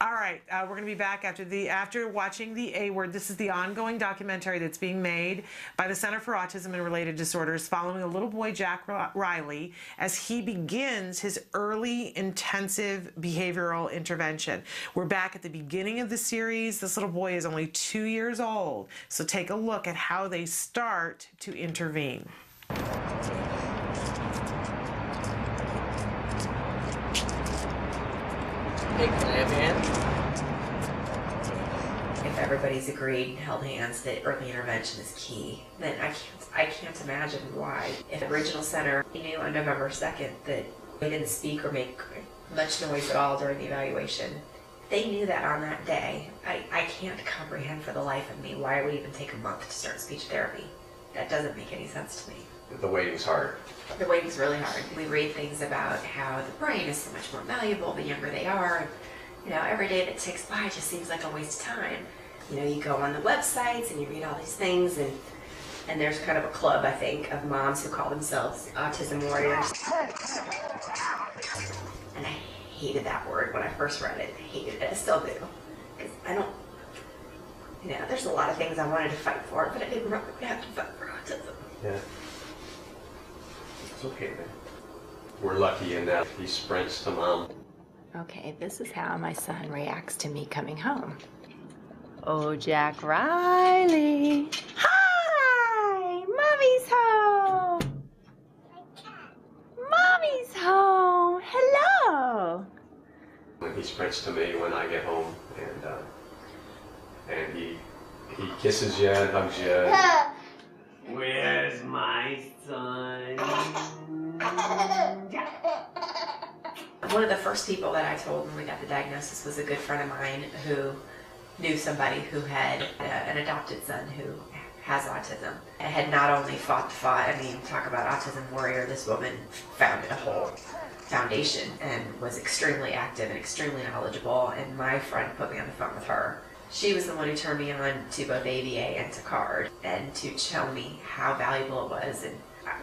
All right, uh, we're going to be back after the after watching the A Word. This is the ongoing documentary that's being made by the Center for Autism and Related Disorders, following a little boy Jack Riley as he begins his early intensive behavioral intervention. We're back at the beginning of the series. This little boy is only two years old, so take a look at how they start to intervene. if everybody's agreed and held hands that early intervention is key, then I can't I can't imagine why. If the regional center knew on November second that they didn't speak or make much noise at all during the evaluation, they knew that on that day. I, I can't comprehend for the life of me why it would even take a month to start speech therapy. That doesn't make any sense to me. The waiting's hard. The waiting's really hard. We read things about how the brain is so much more malleable the younger they are. And, you know, every day that ticks by just seems like a waste of time. You know, you go on the websites and you read all these things, and and there's kind of a club, I think, of moms who call themselves autism warriors. And I hated that word when I first read it. I hated it. I still do. Because I don't, you know, there's a lot of things I wanted to fight for, but I didn't really have to fight for autism. Yeah. It's okay, man. We're lucky in that he sprints to mom. Okay, this is how my son reacts to me coming home. Oh, Jack Riley. Hi! Mommy's home! My cat. Mommy's home! Hello! When he sprints to me when I get home, and uh, and he he kisses you and hugs you. [laughs] Where's my son? One of the first people that I told when we got the diagnosis was a good friend of mine who knew somebody who had a, an adopted son who has autism. And had not only fought the fight, I mean, talk about autism warrior, this woman founded a whole foundation and was extremely active and extremely knowledgeable. And my friend put me on the phone with her she was the one who turned me on to both ABA and to CARD and to tell me how valuable it was and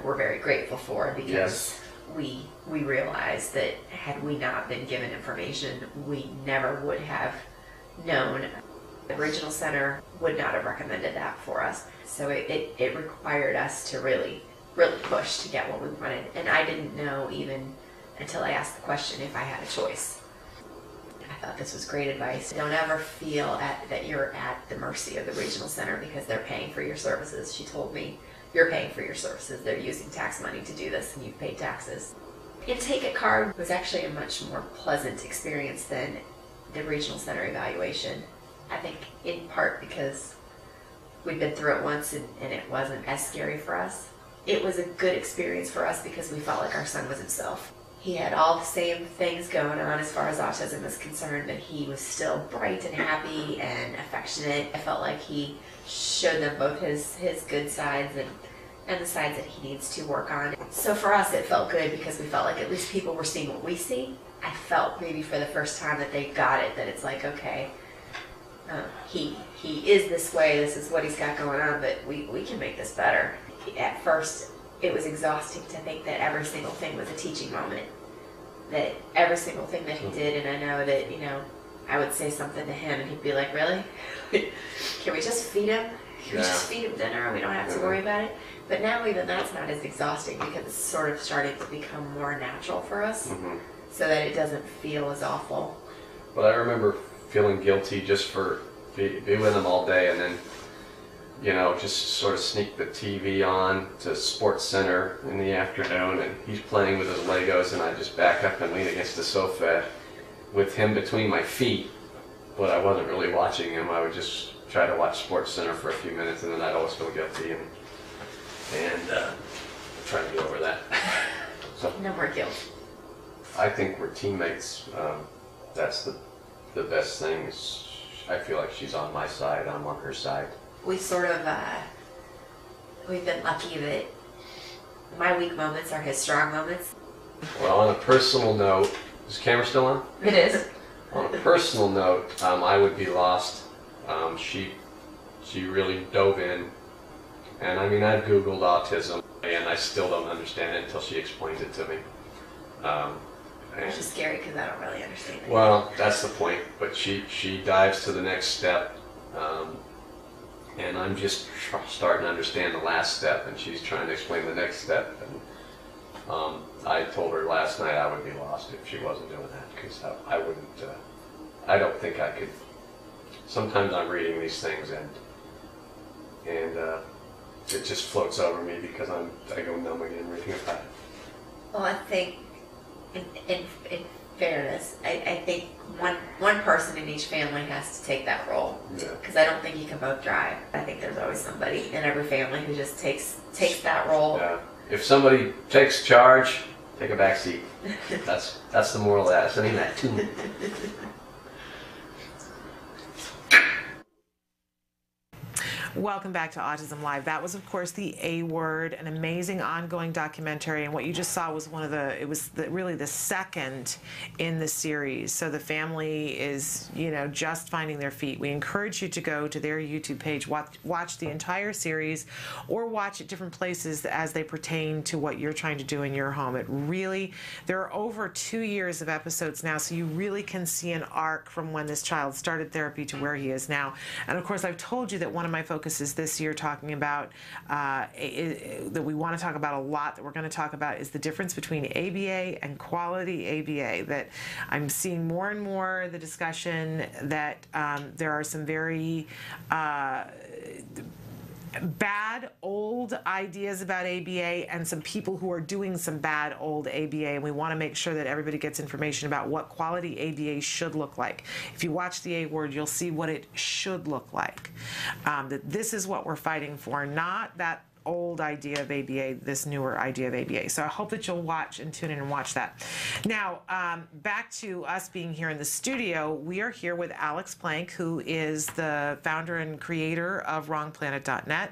we're very grateful for because Yes. we we realized that had we not been given information we never would have known. The regional center would not have recommended that for us. So it, it, it required us to really really push to get what we wanted. And i didn't know even until i asked the question if i had a choice thought this was great advice. Don't ever feel at, that you're at the mercy of the regional center because they're paying for your services. She told me, you're paying for your services. They're using tax money to do this and you've paid taxes. Intake at CARD was actually a much more pleasant experience than the regional center evaluation. I think in part because we'd been through it once and, and it wasn't as scary for us. It was a good experience for us because we felt like our son was himself. He had all the same things going on as far as autism is concerned, but he was still bright and happy and affectionate. I felt like he showed them both his, his good sides and, and the sides that he needs to work on. So for us, it felt good because we felt like at least people were seeing what we see. I felt maybe for the first time that they got it, that it's like, okay, uh, he he is this way. This is what he's got going on, but we we can make this better. At first, it was exhausting to think that every single thing was a teaching moment. That every single thing that he did, and I know that you know, I would say something to him, and he'd be like, "Really? [laughs] can we just feed him? Can we just feed him dinner? We don't have to worry about it." But now even that's not as exhausting because it's sort of starting to become more natural for us, Mhm. so that it doesn't feel as awful. But I remember feeling guilty just for be, be with him all day and then, you know, just sort of sneak the TV on to SportsCenter in the afternoon and he's playing with his Legos and I just back up and lean against the sofa with him between my feet. But I wasn't really watching him. I would just try to watch SportsCenter for a few minutes and then I'd always feel guilty and and uh, try to get over that. [laughs] so No more guilt. I think we're teammates. Um, that's the the best thing. Is I feel like she's on my side. I'm on her side. We sort of uh, we've been lucky that my weak moments are his strong moments. Well, on a personal note, is the camera still on? It is. On a personal note, um, I would be lost. Um, she she really dove in, and I mean I've googled autism, and I still don't understand it until she explains it to me. Um, and Which is scary because I don't really understand it. Well, that's the point. But she she dives to the next step, um, and I'm just starting to understand the last step, and she's trying to explain the next step. And um, I told her last night I would be lost if she wasn't doing that because I, I wouldn't. Uh, I don't think I could. Sometimes I'm reading these things and and uh, it just floats over me because I'm I go numb again reading about it. Well, I think in, in, in fairness, I, I think one one person in each family has to take that role Yeah. because I don't think you can both drive. I think there's always somebody in every family who just takes takes that role. Yeah. If somebody takes charge, take a back seat. [laughs] That's that's the moral of that. Sending that to me. Welcome back to Autism Live. That was, of course, the A Word, an amazing ongoing documentary. And what you just saw was one of the, it was the, really the second in the series. So the family is, you know, just finding their feet. We encourage you to go to their YouTube page, watch, watch the entire series, or watch at different places as they pertain to what you're trying to do in your home. It really, there are over two years of episodes now, so you really can see an arc from when this child started therapy to where he is now. And of course, I've told you that one of my focuses this year talking about uh, that we want to talk about a lot that we're going to talk about is the difference between ABA and quality ABA. That I'm seeing more and more the discussion that um, there are some very uh, bad old ideas about ABA and some people who are doing some bad old ABA. And we want to make sure that everybody gets information about what quality ABA should look like. If you watch the A word, you'll see what it should look like. Um, that this is what we're fighting for, not that old idea of ABA, this newer idea of ABA. So I hope that you'll watch and tune in and watch that. Now, um, back to us being here in the studio, we are here with Alex Plank, who is the founder and creator of WrongPlanet.net,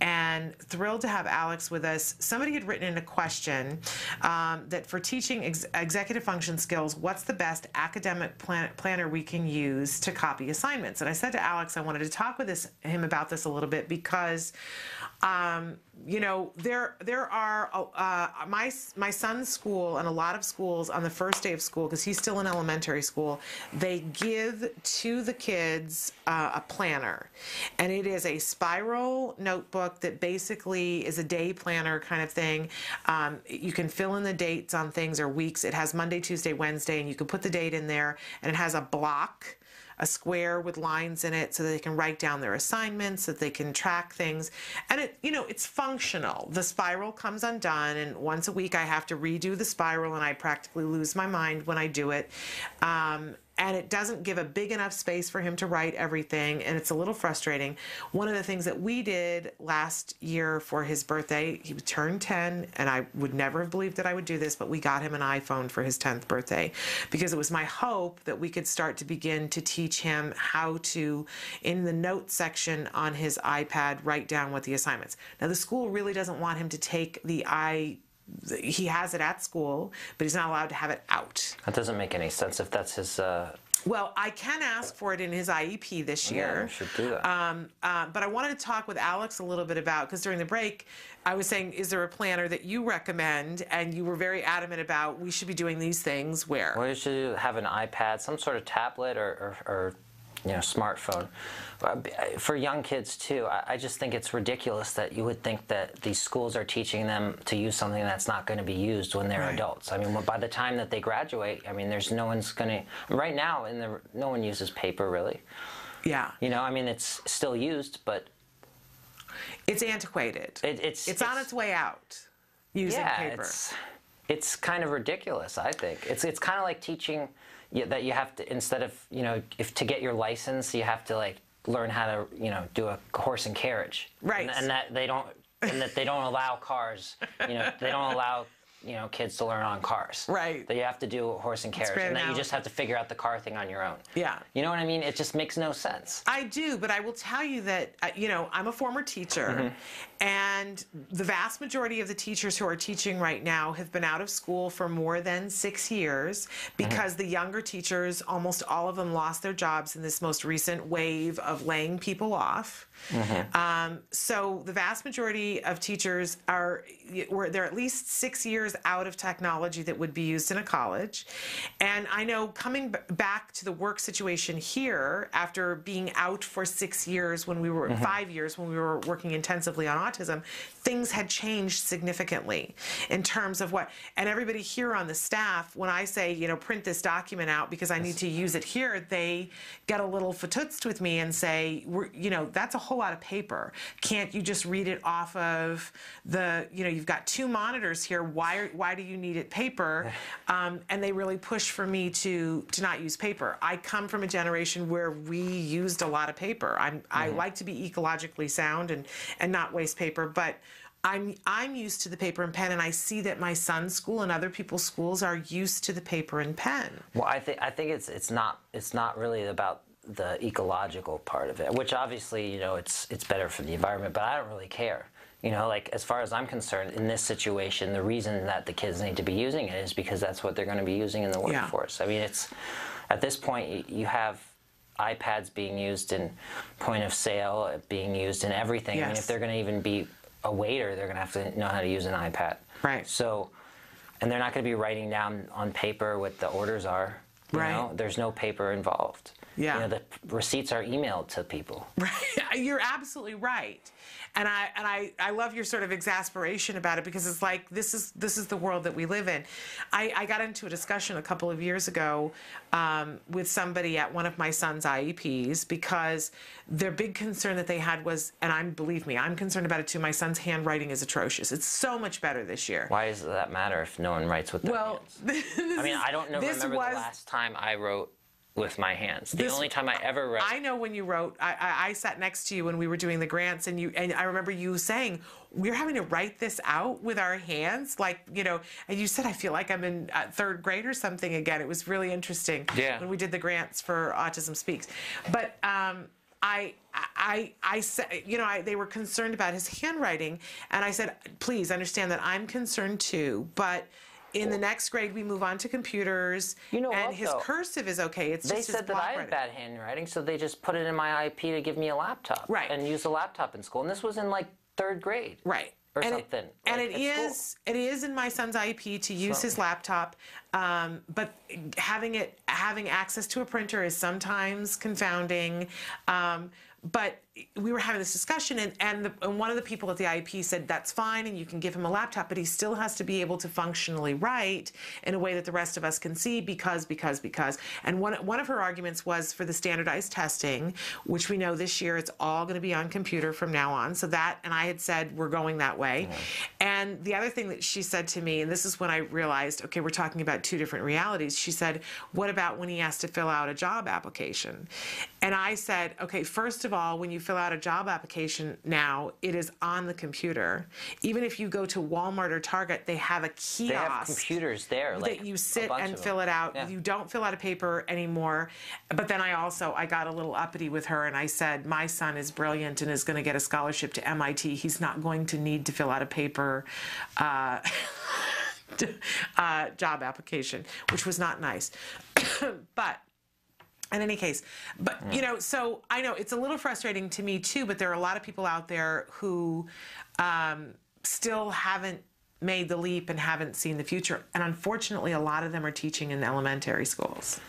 and thrilled to have Alex with us. Somebody had written in a question um, that for teaching ex- executive function skills, what's the best academic plan- planner we can use to copy assignments? And I said to Alex, I wanted to talk with this, him about this a little bit because um, you know, there there are uh, my my son's school and a lot of schools on the first day of school because he's still in elementary school. They give to the kids uh, a planner, and it is a spiral notebook that basically is a day planner kind of thing. Um, you can fill in the dates on things or weeks. It has Monday, Tuesday, Wednesday, and you can put the date in there, and it has a block a square with lines in it so they can write down their assignments, that they can track things. And it, you know, it's functional. The spiral comes undone, and once a week I have to redo the spiral, and I practically lose my mind when I do it. Um, and it doesn't give a big enough space for him to write everything and it's a little frustrating. One of the things that we did last year for his birthday he turned 10 and i would never have believed that i would do this but we got him an iPhone for his 10th birthday because it was my hope that we could start to begin to teach him how to in the notes section on his iPad write down what the assignments. Now the school really doesn't want him to take the i he has it at school, but he's not allowed to have it out. That doesn't make any sense if that's his. Uh... Well, I can ask for it in his IEP this year. Yeah, should do that. Um, uh, but I wanted to talk with Alex a little bit about because during the break, I was saying, is there a planner that you recommend? And you were very adamant about we should be doing these things. Where? Well, you should have an iPad, some sort of tablet, or, or, or you know, smartphone. Uh, for young kids too, I just think it's ridiculous that you would think that these schools are teaching them to use something that's not going to be used when they're Right. adults. I mean, by the time that they graduate, I mean, there's no one's going to. Right now, in the no one uses paper really. Yeah. You know, I mean, it's still used, but it's antiquated. It, it's It's on its way out. Using yeah, paper. It's, it's kind of ridiculous. I think it's it's kind of like teaching that you have to instead of you know if to get your license you have to like learn how to you know do a horse and carriage. Right. And, and that they don't and that they don't allow cars. You know they don't allow you know kids to learn on cars. Right. That you have to do a horse and carriage, and that you just have to figure out the car thing on your own. Yeah. You know what I mean? It just makes no sense. I do, but I will tell you that, uh, you know, I'm a former teacher, Mhm. And the vast majority of the teachers who are teaching right now have been out of school for more than six years because the younger teachers, almost all of them, lost their jobs in this most recent wave of laying people off. Um, so the vast majority of teachers are, were they're at least six years out of technology that would be used in a college. And I know coming b- back to the work situation here after being out for six years when we were Mhm. five years when we were working intensively on autism, things had changed significantly in terms of what. And everybody here on the staff, when I say you know print this document out because I need to use it here, they get a little fatutzt with me and say, we're, you know, that's a whole lot of paper. Can't you just read it off of the, you know, you've got two monitors here. Why, why do you need it paper? [laughs] Um, and they really push for me to to not use paper. I come from a generation where we used a lot of paper. I'm, I Mhm. like to be ecologically sound and and not waste paper, but. I'm I'm used to the paper and pen, and I see that my son's school and other people's schools are used to the paper and pen. Well, I think I think it's it's not it's not really about the ecological part of it, which obviously you know it's it's better for the environment, but I don't really care. You know, like as far as I'm concerned, in this situation, the reason that the kids need to be using it is because that's what they're going to be using in the Yeah. workforce. I mean, it's at this point you have iPads being used in point of sale, being used in everything. I mean, if they're going to even be a waiter, they're going to have to know how to use an iPad. Right. So, and they're not going to be writing down on paper what the orders are. You Right. Know? There's no paper involved. Yeah. You know, the receipts are emailed to people. [laughs] Right. You're absolutely right. And I and I, I love your sort of exasperation about it because it's like this is this is the world that we live in. I, I got into a discussion a couple of years ago um, with somebody at one of my son's IEPs because their big concern that they had was, and I'm believe me, I'm concerned about it too. My son's handwriting is atrocious. It's so much better this year. Why does that matter if no one writes with their Well, hands? [laughs] I mean, I don't know, remember was- the last time I wrote with my hands. The This- only time I ever wrote. I know when you wrote. I, I, I sat next to you when we were doing the grants, and you and I remember you saying we're having to write this out with our hands, like you know. And you said I feel like I'm in uh, third grade or something again. It was really interesting. Yeah. When we did the grants for Autism Speaks, but um, I. I, I said, you know, I, they were concerned about his handwriting, and I said, please understand that I'm concerned too, but in the next grade we move on to computers, You know and what, his though? cursive is okay. It's they just said that I had bad handwriting, so they just put it in my IP to give me a laptop. Right. And use a laptop in school. And this was in like third grade. Right. Or and something. It, and like, it at school. is it is in my son's IEP to use So- his laptop, um, but having it having access to a printer is sometimes confounding. Um, but we were having this discussion, and, and, the, and one of the people at the IEP said that's fine, and you can give him a laptop, but he still has to be able to functionally write in a way that the rest of us can see because, because, because. And one, one of her arguments was for the standardized testing, which we know this year it's all going to be on computer from now on. So that, and I had said we're going that way. And the other thing that she said to me, and this is when I realized, okay, we're talking about two different realities. She said, what about when he has to fill out a job application? And I said, okay, first of all, when you fill out a job application now, it is on the computer. Even if you go to Walmart or Target, they have a kiosk They have computers there. Like that you sit and fill it out. Yeah. You don't fill out a paper anymore. But then I also I got a little uppity with her and I said my son is brilliant and is going to get a scholarship to MIT. He's not going to need to fill out a paper. Uh, [laughs] uh, job application, which was not nice. [coughs] but in any case, but you know, so I know it's a little frustrating to me too, but there are a lot of people out there who um, still haven't made the leap and haven't seen the future. And unfortunately, a lot of them are teaching in elementary schools.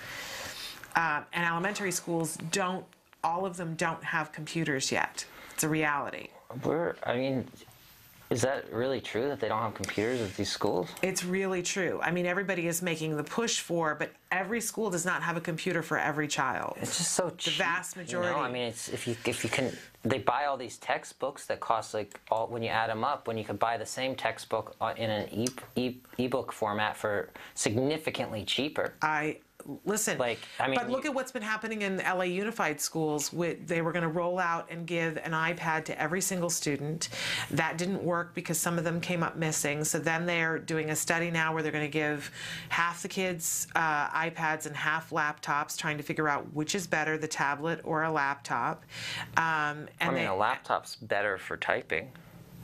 Um, and elementary schools don't, all of them don't have computers yet. It's a reality. We're, I mean, is that really true that they don't have computers at these schools? It's really true. I mean, everybody is making the push for, but every school does not have a computer for every child. It's just so cheap. The vast You majority. know, I mean, it's if you if you can, they buy all these textbooks that cost like all when you add them up, when you could buy the same textbook uh, in an e, e ebook format for significantly cheaper. I listen. Like I mean, but look at what's been happening in LA Unified Schools. With they were going to roll out and give an iPad to every single student. That didn't work because some of them came up missing. So then they're doing a study now where they're going to give half the kids uh, iPads and half laptops, trying to figure out which is better, the tablet or a laptop. Um, and I mean, they, a laptop's better for typing.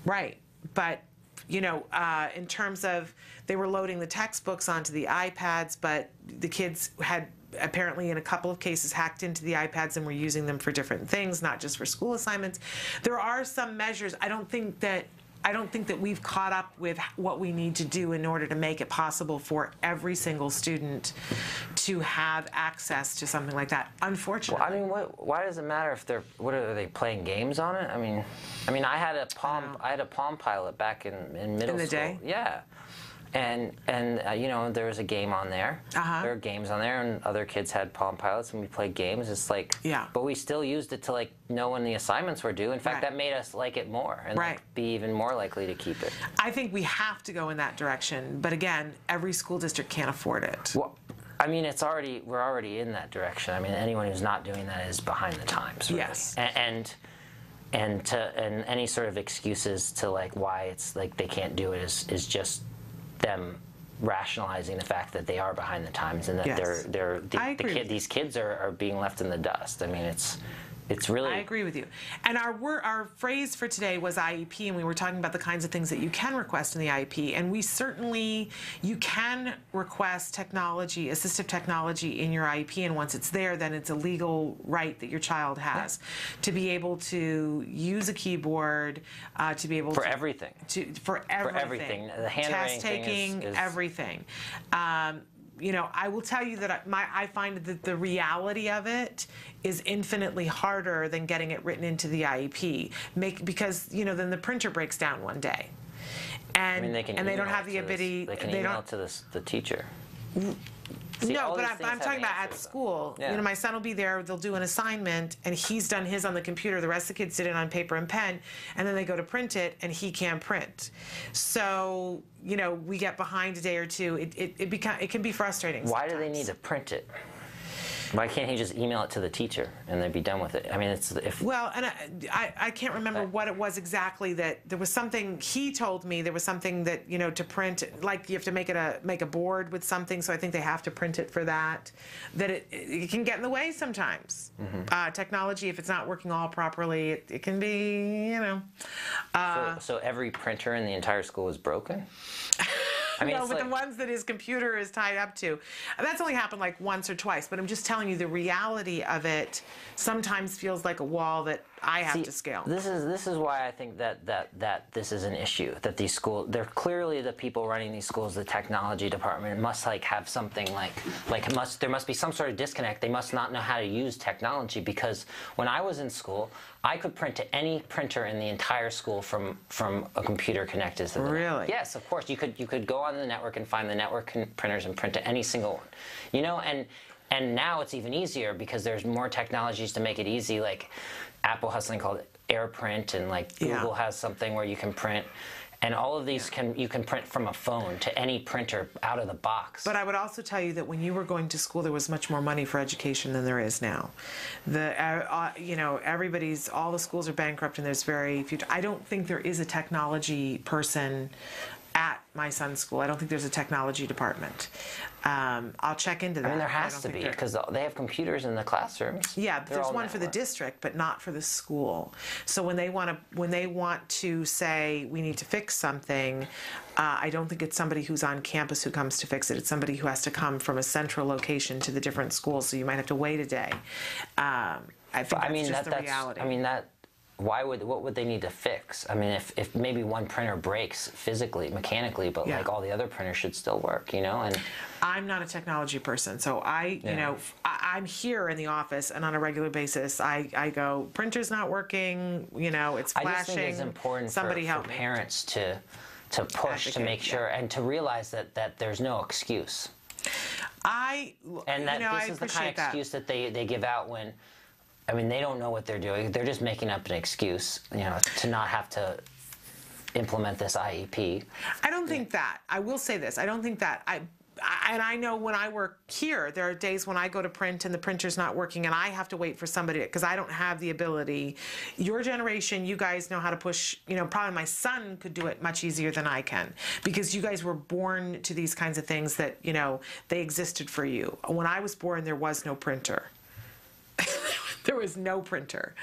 Right. But, you know, uh, in terms of they were loading the textbooks onto the iPads, but the kids had apparently in a couple of cases hacked into the iPads and were using them for different things, not just for school assignments. There are some measures. I don't think that I don't think that we've caught up with what we need to do in order to make it possible for every single student to have access to something like that. Unfortunately. Well, I mean, what, why does it matter if they're what are they playing games on it? I mean, I mean, I had a Palm, I, had a Palm Pilot back in, in middle In the school. day? Yeah, and and uh, you know there was a game on there. Uh-huh. There were games on there, and other kids had Palm Pilots, and we played games. It's like Yeah. but we still used it to like know when the assignments were due. In fact, Right. that made us like it more and Right. like, be even more likely to keep it. I think we have to go in that direction. But again, every school district can't afford it. Well, I mean, it's already we're already in that direction. I mean, anyone who's not doing that is behind the times. really. Yes. A- and and to and any sort of excuses to like why it's like they can't do it is is just them rationalizing the fact that they are behind the times and that Yes. they're they're the, the kid, these kids are, are being left in the dust. I mean, it's it's really I agree with you. And our wor- our phrase for today was IEP, and we were talking about the kinds of things that you can request in the IEP. And we certainly you can request technology, assistive technology, in your IEP. And once it's there, then it's a legal right that your child has to be able to use a keyboard, uh, to be able for to everything. to for everything. for everything. The handwriting test thing is- taking, is- everything. Um, you know, I will tell you that I- my I find that the reality of it is infinitely harder than getting it written into the IEP. Make because you know then the printer breaks down one day, and I mean, they can and they don't have the to this- ability. They can they email don't to this, the teacher. See, no, but I'm, I'm talking about at school. Yeah. You know, my son will be there. They'll do an assignment, and he's done his on the computer. The rest of the kids did it on paper and pen, and then they go to print it, and he can't print. So you know, we get behind a day or two. It it, it become it can be frustrating. Why do they need to print it? Why can't he just email it to the teacher and they'd be done with it? I mean, it's if Well, and I, I, I can't remember what it was exactly that there was something he told me there was something that you know to print like you have to make it a make a board with something so I think they have to print it for that that it, it can get in the way sometimes Mhm. uh, technology if it's not working all properly it, it can be you know uh, so, so every printer in the entire school is broken. [laughs] [laughs] I mean, no, but the ones that his computer is tied up to. That's only happened like once or twice, but I'm just telling you the reality of it sometimes feels like a wall that I have See, to scale. This is this is why I think that that that this is an issue. That these schools, they're clearly the people running these schools, the technology department must like have something like like must there must be some sort of disconnect. They must not know how to use technology because when I was in school, I could print to any printer in the entire school from from a computer connected to the Really? Yes, of course. You could you could go on the network and find the network printers and print to any single one. You know, and and now it's even easier because there's more technologies to make it easy. Like Apple has something called AirPrint, and like Yeah. Google has something where you can print. And all of these can you can print from a phone to any printer out of the box. But I would also tell you that when you were going to school, there was much more money for education than there is now. The uh, uh, you know everybody's all the schools are bankrupt and there's very few. I don't think there is a technology person at my son's school. I don't think there's a technology department. Um, I'll check into that. I mean, there has to be because they have computers in the classrooms. Yeah, but They're there's one for the district, but not for the school. So when they want to, when they want to say we need to fix something, uh, I don't think it's somebody who's on campus who comes to fix it. It's somebody who has to come from a central location to the different schools. So you might have to wait a day. Um, I think But, that's I mean, just that, the reality. I mean, that. Why would what would they need to fix? I mean, if, if maybe one printer breaks physically, mechanically, but Yeah. like all the other printers should still work, you know? And I'm not a technology person, so I, Yeah. you know, I, am here in the office, and on a regular basis, I, I go, printer's not working, you know, it's I flashing. just think it's important Somebody for, help for parents to to push to make sure and to realize that that there's no excuse. I and that you know, this I is the kind of that. excuse that they, they give out when I mean they don't know what they're doing. They're just making up an excuse, you know, to not have to implement this IEP. I don't think that. I will say this. I don't think that. I and I know when I work here, there are days when I go to print and the printer's not working, and I have to wait for somebody because I don't have the ability. Your generation, you guys know how to push. You know, probably my son could do it much easier than I can because you guys were born to these kinds of things that you know they existed for you. When I was born, there was no printer. [laughs] there was no printer.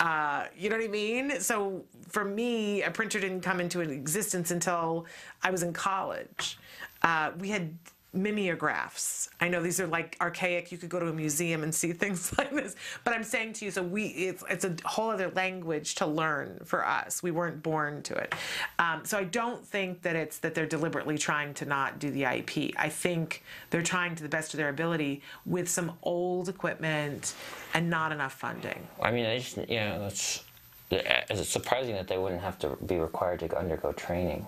Uh, you know what I mean? So for me, a printer didn't come into existence until I was in college. Uh, we had mimeographs. I know these are like archaic. You could go to a museum and see [laughs] things like this. But I'm saying to you, so we it's it's a whole other language to learn for us. We weren't born to it. Um, so I don't think that it's that they're deliberately trying to not do the IEP. I think they're trying to the best of their ability with some old equipment and not enough funding. I mean, I just you know, it's it's surprising that they wouldn't have to be required to undergo training.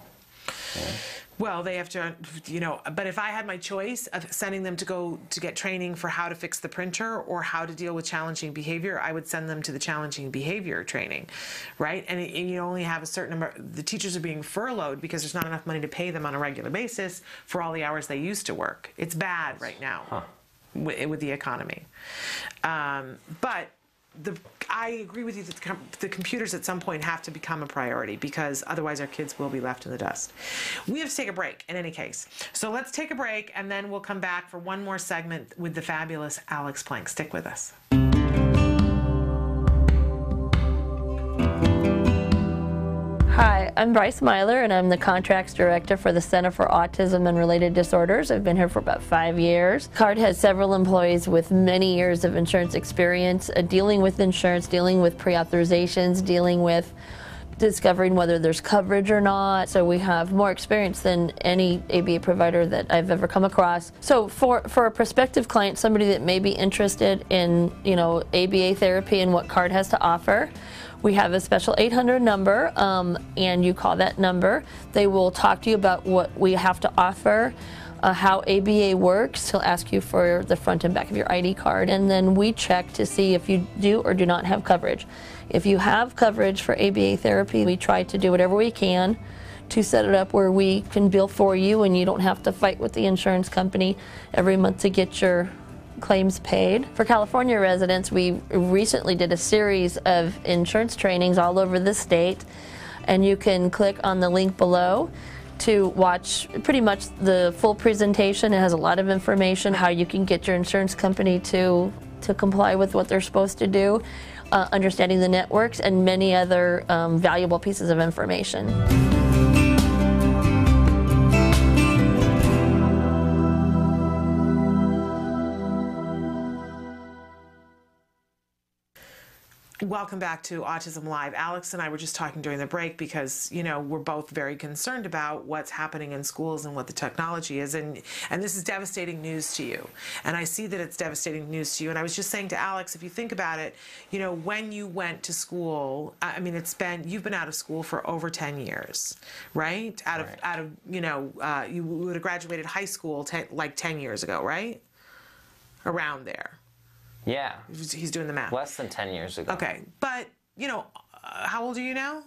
Well, they have to, you know, but if I had my choice of sending them to go to get training for how to fix the printer or how to deal with challenging behavior, I would send them to the challenging behavior training, right? And, it, and you only have a certain number, the teachers are being furloughed because there's not enough money to pay them on a regular basis for all the hours they used to work. It's bad right now with, with the economy. Um, but the, I agree with you that the, com- the computers at some point have to become a priority because otherwise our kids will be left in the dust. We have to take a break in any case. So let's take a break and then we'll come back for one more segment with the fabulous Alex Plank. Stick with us. Hi, I'm Bryce Myler, and I'm the Contracts Director for the Center for Autism and Related Disorders. I've been here for about five years. CARD has several employees with many years of insurance experience, uh, dealing with insurance, dealing with pre authorizations, dealing with discovering whether there's coverage or not. So we have more experience than any ABA provider that I've ever come across. So for, for a prospective client, somebody that may be interested in, you know, ABA therapy and what CARD has to offer, we have a special 800 number, um, and you call that number. They will talk to you about what we have to offer, uh, how ABA works. He'll ask you for the front and back of your ID card, and then we check to see if you do or do not have coverage. If you have coverage for ABA therapy, we try to do whatever we can to set it up where we can bill for you and you don't have to fight with the insurance company every month to get your claims paid. For California residents, we recently did a series of insurance trainings all over the state, and you can click on the link below to watch pretty much the full presentation. It has a lot of information how you can get your insurance company to to comply with what they're supposed to do, uh, understanding the networks, and many other um, valuable pieces of information. Welcome back to Autism Live. Alex and I were just talking during the break because, you know, we're both very concerned about what's happening in schools and what the technology is. And, and this is devastating news to you. And I see that it's devastating news to you. And I was just saying to Alex, if you think about it, you know, when you went to school, I mean, it's been, you've been out of school for over 10 years, right? Out of, out of, you know, uh, you would have graduated high school ten, like 10 years ago, right? Around there. Yeah. He's doing the math. Less than 10 years ago. Okay, but you know, uh, how old are you now?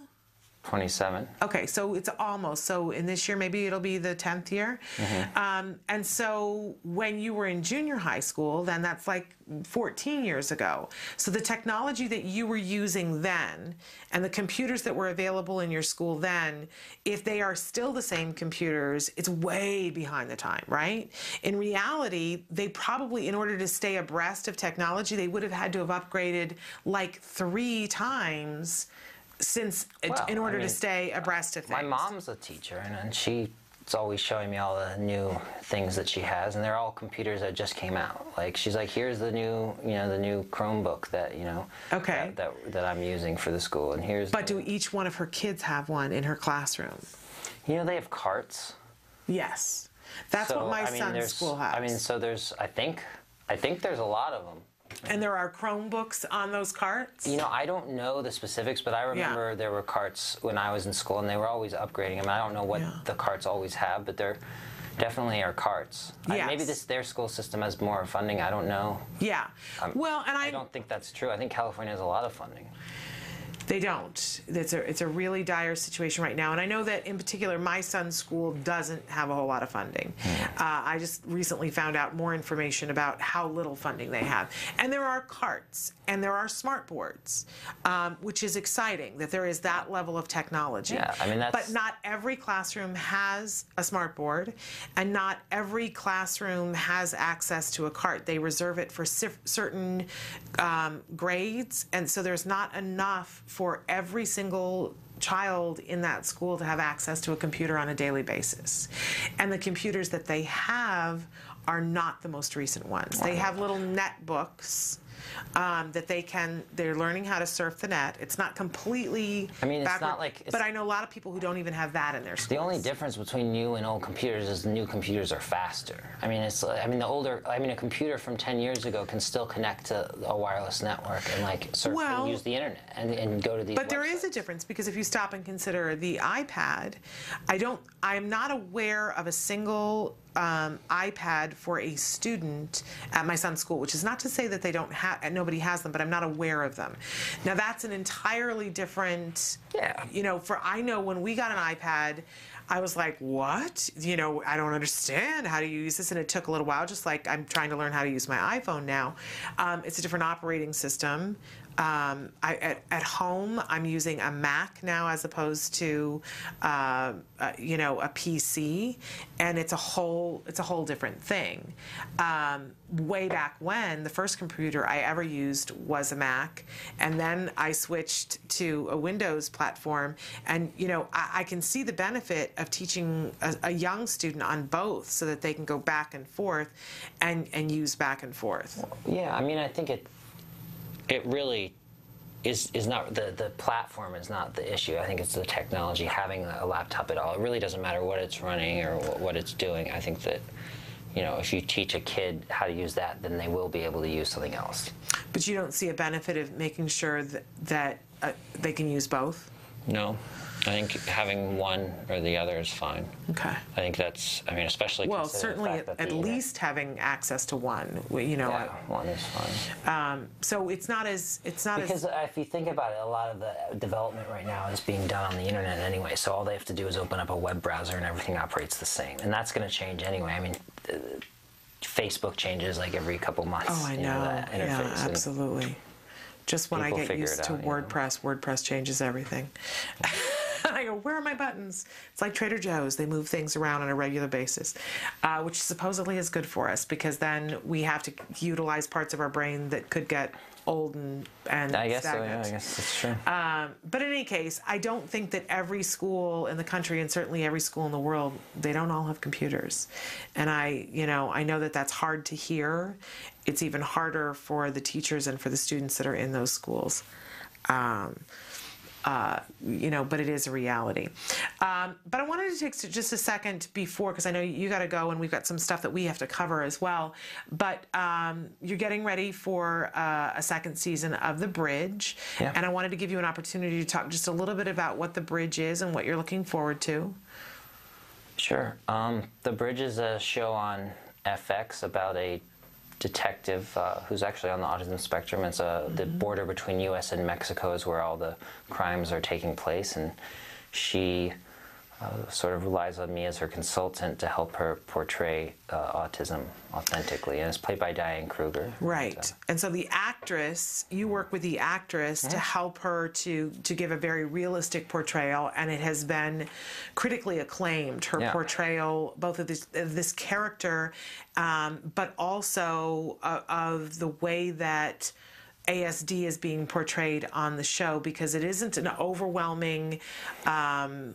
27. Okay, so it's almost. So in this year, maybe it'll be the 10th year. Mhm. Um, and so when you were in junior high school, then that's like 14 years ago. So the technology that you were using then and the computers that were available in your school then, if they are still the same computers, it's way behind the time, right? In reality, they probably, in order to stay abreast of technology, they would have had to have upgraded like three times since Well, in I order mean, to stay abreast of things. My mom's a teacher, and, and she's always showing me all the new things that she has, and they're all computers that just came out. Like she's like, here's the new, you know, the new Chromebook that you know, Okay. that that, that I'm using for the school, and here's. But do each one of her kids have one in her classroom? You know, they have carts. Yes, that's So, what my I mean, son's school has. I mean, so there's, I think, I think there's a lot of them. And there are Chromebooks on those carts. You know, I don't know the specifics, but I remember there were carts when I was in school, and they were always upgrading them. I don't know what the carts always have, but they're definitely are carts. I- maybe this their school system has more funding. I don't know. Yeah. Um, well, and I, I don't think that's true. I think California has a lot of funding. They don't. It's a it's a really dire situation right now, and I know that in particular, my son's school doesn't have a whole lot of funding. Uh, I just recently found out more information about how little funding they have, and there are carts and there are smart boards, um, which is exciting that there is that level of technology. Yeah, I mean, that's- But not every classroom has a smart board, and not every classroom has access to a cart. They reserve it for certain um, grades, and so there's not enough for every single child in that school to have access to a computer on a daily basis. And the computers that they have are not the most recent ones. They have little netbooks um, that they can, they're learning how to surf the net. It's not completely I mean, it's backward, not like- but I know a lot of people who don't even have that in their school. The only difference between new and old computers is new computers are faster. I mean, it's. I mean, the older. I mean, a computer from 10 years ago can still connect to a wireless network and like surf Well- and use the internet and, and go to these. But there is a difference because if you stop and consider the iPad, I don't. I'm not aware of a single um, iPad for a student at my son's school, which is not to say that they don't have, nobody has them, but I'm not aware of them. Now that's an entirely different. Yeah. You know, for I know when we got an iPad. I was like, what? You know, I don't understand. How do you use this? And it took a little while, just like I'm trying to learn how to use my iPhone now. Um, it's a different operating system. Um, I, at, at home, I'm using a Mac now as opposed to, uh, uh, you know, a PC, and it's a whole it's a whole different thing. Um, way back when, the first computer I ever used was a Mac, and then I switched to a Windows platform, and you know, I, I can see the benefit of teaching a, a young student on both, so that they can go back and forth, and and use back and forth. Yeah, I mean, I think it it really is is not the the platform is not the issue. I think it's the technology having a laptop at all. It really doesn't matter what it's running or what, it's doing. I think that you know if you teach a kid how to use that, then they will be able to use something else. But you don't see a benefit of making sure that that uh, they can use both. No, I think having one or the other is fine. Okay. I think that's. I mean, especially Well, certainly at, the- least having access to one. You know. Yeah, one is fine. Um, so it's not as it's not Because as if you think about it, a lot of the development right now is being done on the internet anyway. So all they have to do is open up a web browser and everything operates the same. And that's going to change anyway. I mean, uh, Facebook changes like every couple months. Oh, I you know. yeah, and absolutely. Just when I get used it to out, you know. WordPress, WordPress changes everything. I go, where are my buttons? It's like Trader Joe's. They move things around on a regular basis, uh, which supposedly is good for us because then we have to utilize parts of our brain that could get old and, and I guess so. stagnant. Yeah, I guess that's true. Um, but in any case, I don't think that every school in the country and certainly every school in the world, they don't all have computers. And I, you know, I know that that's hard to hear. It's even harder for the teachers and for the students that are in those schools. Um, uh, you know, but it is a reality. Um, but I wanted to take just a second before, because I know you got to go and we've got some stuff that we have to cover as well. But um, you're getting ready for uh, a second season of The Bridge. Yeah. And I wanted to give you an opportunity to talk just a little bit about what The Bridge is and what you're looking forward to. Sure. Um, the Bridge is a show on FX about a detective uh, who's actually on the autism spectrum. It's uh, the border between U.S. and Mexico is where all the crimes are taking place, and she uh, sort of relies on me as her consultant to help her portray uh, autism authentically. And it's played by Diane Kruger. Right. And so the actress, you work with the actress to help her to to give a very realistic portrayal, and it has been critically acclaimed. Her Yeah. portrayal, both of this of this character, um, but also uh, of the way that. ASD is being portrayed on the show because it isn't an overwhelming um,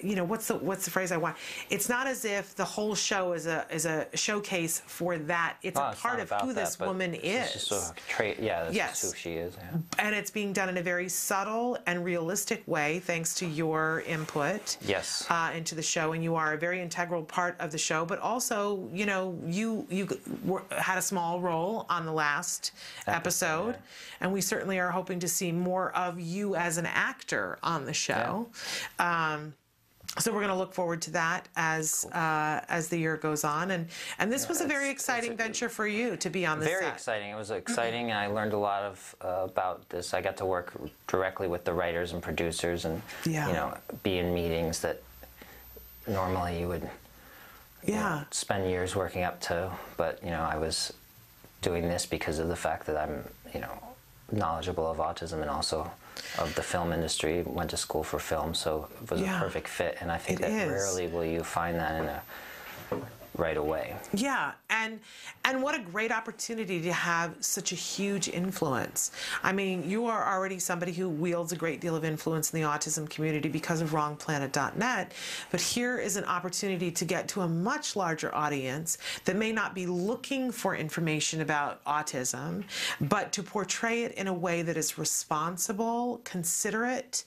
you know what's the what's the phrase I want? It's not as if the whole show is a is a showcase for that. It's a Oh, it's part of who that, this woman is. just a trait. Yeah, that's Yes. who she is. Yeah. and it's being done in a very subtle and realistic way, thanks to your input Yes. uh, into the show. And you are a very integral part of the show. But also, you know, you you were, had a small role on the last episode, and we certainly are hoping to see more of you as an actor on the show. Um, so we're going to look forward to that as uh, as the year goes on, and and this was a very exciting venture for you to be on the Very set. exciting. It was exciting. and I learned a lot of uh, about this. I got to work directly with the writers and producers, and Yeah. you know, be in meetings that normally you would you know, Yeah. spend years working up to. But you know, I was doing this because of the fact that I'm you know knowledgeable of autism and also of the film industry. Went to school for film, so it was Yeah. a perfect fit. And I think that is. rarely will you find that in a right away. Yeah, and and what a great opportunity to have such a huge influence. I mean, you are already somebody who wields a great deal of influence in the autism community because of wrongplanet.net, but here is an opportunity to get to a much larger audience that may not be looking for information about autism, but to portray it in a way that is responsible, considerate,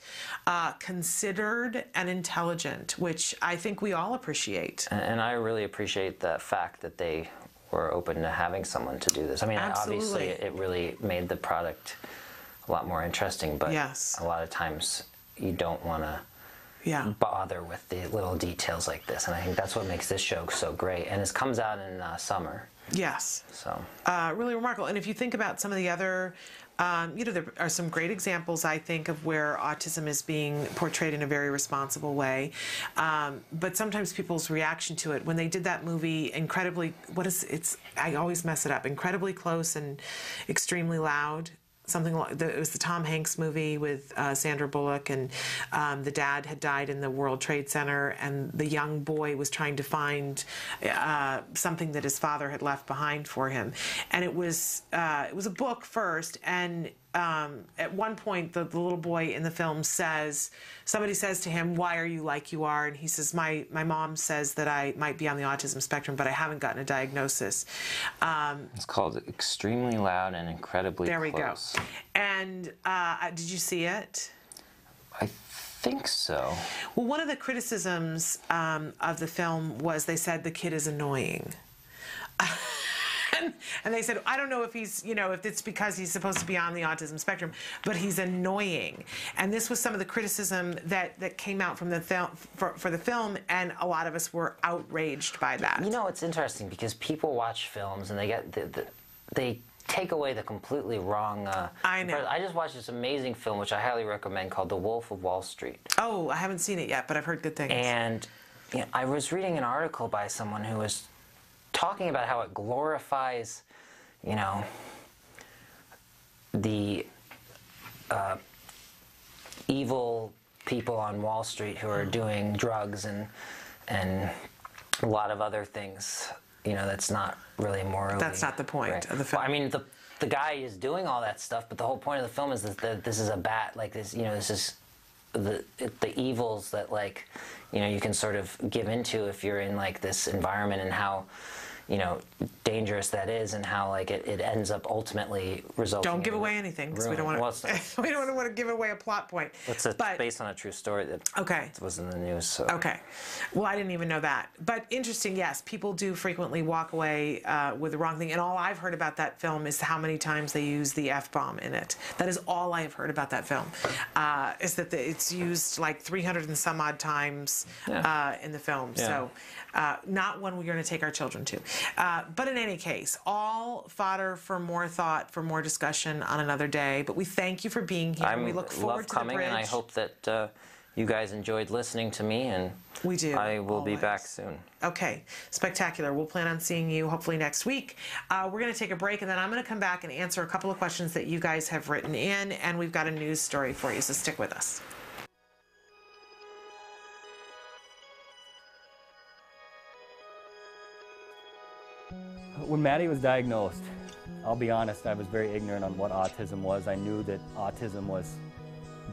uh, considered, and intelligent, which I think we all appreciate. And, and I really appreciate the fact that they were open to having someone to do this. I mean, obviously, Absolutely. it, it really made the product a lot more interesting, but Yes. a lot of times you don't want to Yeah. bother with the little details like this. And I think that's what makes this show so great. And it comes out in uh, summer. Yes. So uh, really remarkable. And if you think about some of the other, um, you know, there are some great examples, I think, of where autism is being portrayed in a very responsible way. Um, but sometimes people's reaction to it, when they did that movie, incredibly, what is it's? I always mess it up. Incredibly close and extremely loud. Something like the, it was the Tom Hanks movie with uh, Sandra Bullock, and um, the dad had died in the World Trade Center, and the young boy was trying to find uh, something that his father had left behind for him, and it was uh, it was a book first, and um, at one point the, the little boy in the film says somebody says to him why are you like you are? And he says my my mom says that i might be on the autism spectrum but i haven't gotten a diagnosis. Um, it's called Extremely Loud and Incredibly there we Close. go and uh, did you see it? I think so. well one of the criticisms um, of the film was they said the kid is annoying [laughs] and, [laughs] and they said, I don't know if he's, you know, if it's because he's supposed to be on the autism spectrum, but he's annoying. And this was some of the criticism that, that came out from the film for, for the film, and a lot of us were outraged by that. You know, it's interesting because people watch films and they get the, the, they take away the completely wrong. Uh, I know. I just watched this amazing film, which I highly recommend, called The Wolf of Wall Street. Oh, I haven't seen it yet, but I've heard good things. And you know, I was reading an article by someone who was talking about how it glorifies, you know, the uh, evil people on Wall Street who are doing drugs and and a lot of other things. You know, that's not really morally. That's not the point right. of the film. Well, I mean, the the guy is doing all that stuff, but the whole point of the film is that, that this is a bat. Like this, you know, this is the the evils that like you know you can sort of give into if you're in like this environment and how you know dangerous that is and how like it, it ends up ultimately resulting Don't give away anything because we don't want Well, [laughs] to. we don't want to give away a plot point. it's a, But- based on a true story that Okay. was in the news so Okay. Well, I didn't even know that. But interesting, yes, people do frequently walk away uh, with the wrong thing. And all I've heard about that film is how many times they use the F bomb in it. That is all I have heard about that film, uh, is that the, it's used like 300 and some odd times uh, in the film. Yeah. So, uh, not one we're going to take our children to. Uh, but in any case, all fodder for more thought, for more discussion on another day. But we thank you for being here. I'm we look forward love to coming the bridge. and I hope that uh, you guys enjoyed listening to me and we do I will be back soon Okay, spectacular. We'll plan on seeing you hopefully next week. Uh, we're going to take a break and then I'm going to come back and answer a couple of questions that you guys have written in, and we've got a news story for you, so stick with us. When Maddie was diagnosed, I'll be honest, I was very ignorant on what autism was. I knew that autism was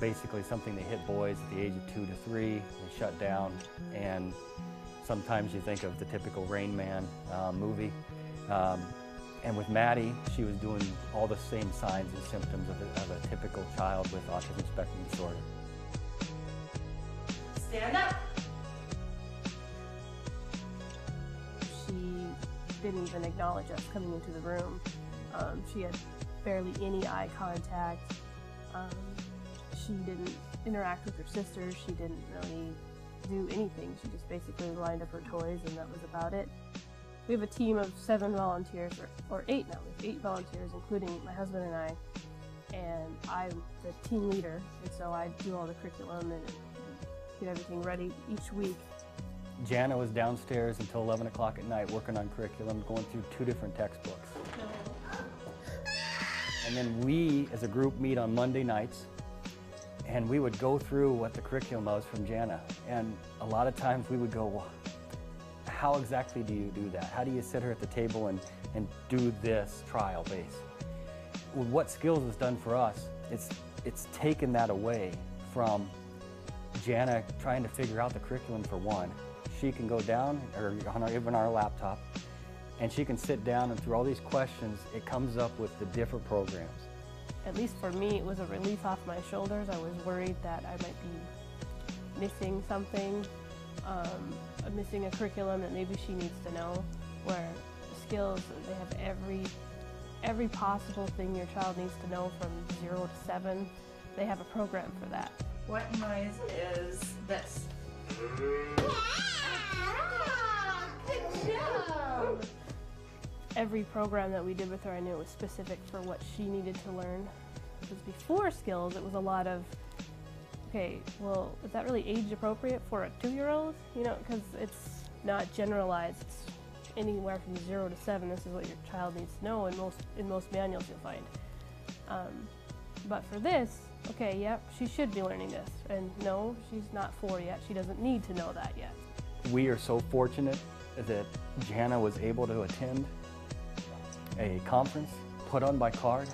basically something that hit boys at the age of two to three. They shut down, and sometimes you think of the typical Rain Man uh, movie. Um, and with Maddie, she was doing all the same signs and symptoms of a, of a typical child with autism spectrum disorder. Stand up. Didn't even acknowledge us coming into the room. Um, she had barely any eye contact. Um, she didn't interact with her sisters. She didn't really do anything. She just basically lined up her toys, and that was about it. We have a team of seven volunteers, or, or eight now. We have eight volunteers, including my husband and I. And I'm the team leader, and so I do all the curriculum and get everything ready each week. Jana was downstairs until 11 o'clock at night working on curriculum, going through two different textbooks. And then we, as a group, meet on Monday nights, and we would go through what the curriculum was from Jana. And a lot of times we would go, how exactly do you do that? How do you sit her at the table and, and do this trial base? With what skills has done for us, it's, it's taken that away from Jana trying to figure out the curriculum for one. She can go down, or on our, even our laptop, and she can sit down and through all these questions, it comes up with the different programs. At least for me, it was a relief off my shoulders. I was worried that I might be missing something, um, missing a curriculum that maybe she needs to know. Where skills, they have every every possible thing your child needs to know from zero to seven. They have a program for that. What noise is this? Job! Every program that we did with her, I knew it was specific for what she needed to learn. Because before skills, it was a lot of, okay, well, is that really age appropriate for a two-year-old? You know, because it's not generalized. It's anywhere from zero to seven. This is what your child needs to know. In most in most manuals, you'll find. Um, but for this, okay, yep, she should be learning this. And no, she's not four yet. She doesn't need to know that yet. We are so fortunate that Jana was able to attend a conference put on by CARD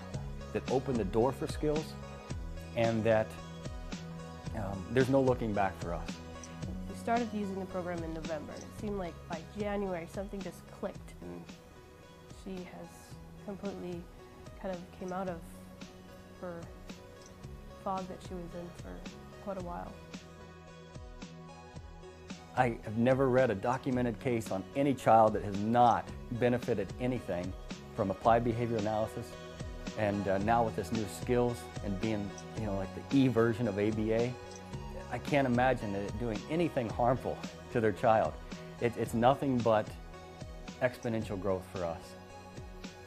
that opened the door for skills and that um, there's no looking back for us. We started using the program in November, and it seemed like by January something just clicked, and she has completely kind of came out of her fog that she was in for quite a while. I have never read a documented case on any child that has not benefited anything from applied behavior analysis. And uh, now with this new skills and being, you know, like the E version of ABA, I can't imagine it doing anything harmful to their child. It, it's nothing but exponential growth for us.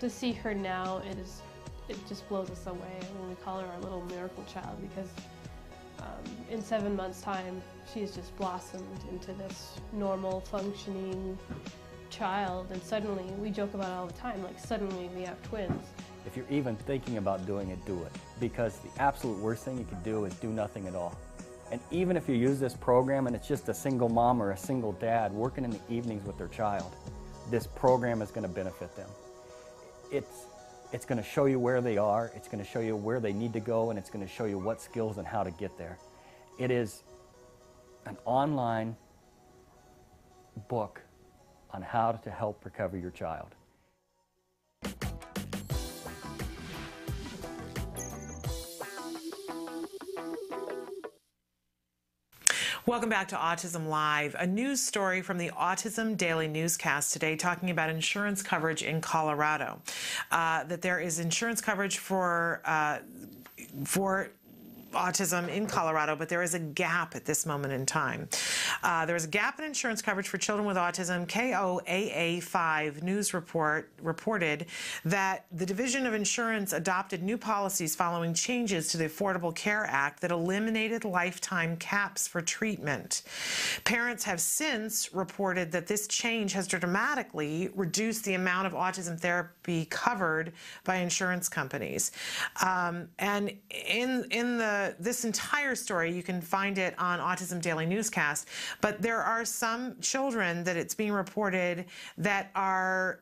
To see her now, it is, it just blows us away. I mean, we call her our little miracle child because um, in seven months' time, she's just blossomed into this normal, functioning child, and suddenly we joke about it all the time. Like suddenly we have twins. If you're even thinking about doing it, do it. Because the absolute worst thing you could do is do nothing at all. And even if you use this program and it's just a single mom or a single dad working in the evenings with their child, this program is going to benefit them. It's, it's going to show you where they are, it's going to show you where they need to go, and it's going to show you what skills and how to get there. It is an online book on how to help recover your child. Welcome back to Autism Live. A news story from the Autism Daily Newscast today talking about insurance coverage in Colorado. Uh, that there is insurance coverage for uh, for autism in Colorado, but there is a gap at this moment in time. Uh, there is a gap in insurance coverage for children with autism. KOAA5 news report reported that the Division of Insurance adopted new policies following changes to the Affordable Care Act that eliminated lifetime caps for treatment. Parents have since reported that this change has dramatically reduced the amount of autism therapy covered by insurance companies. Um, and in in the this entire story, you can find it on Autism Daily Newscast. But there are some children that it's being reported that are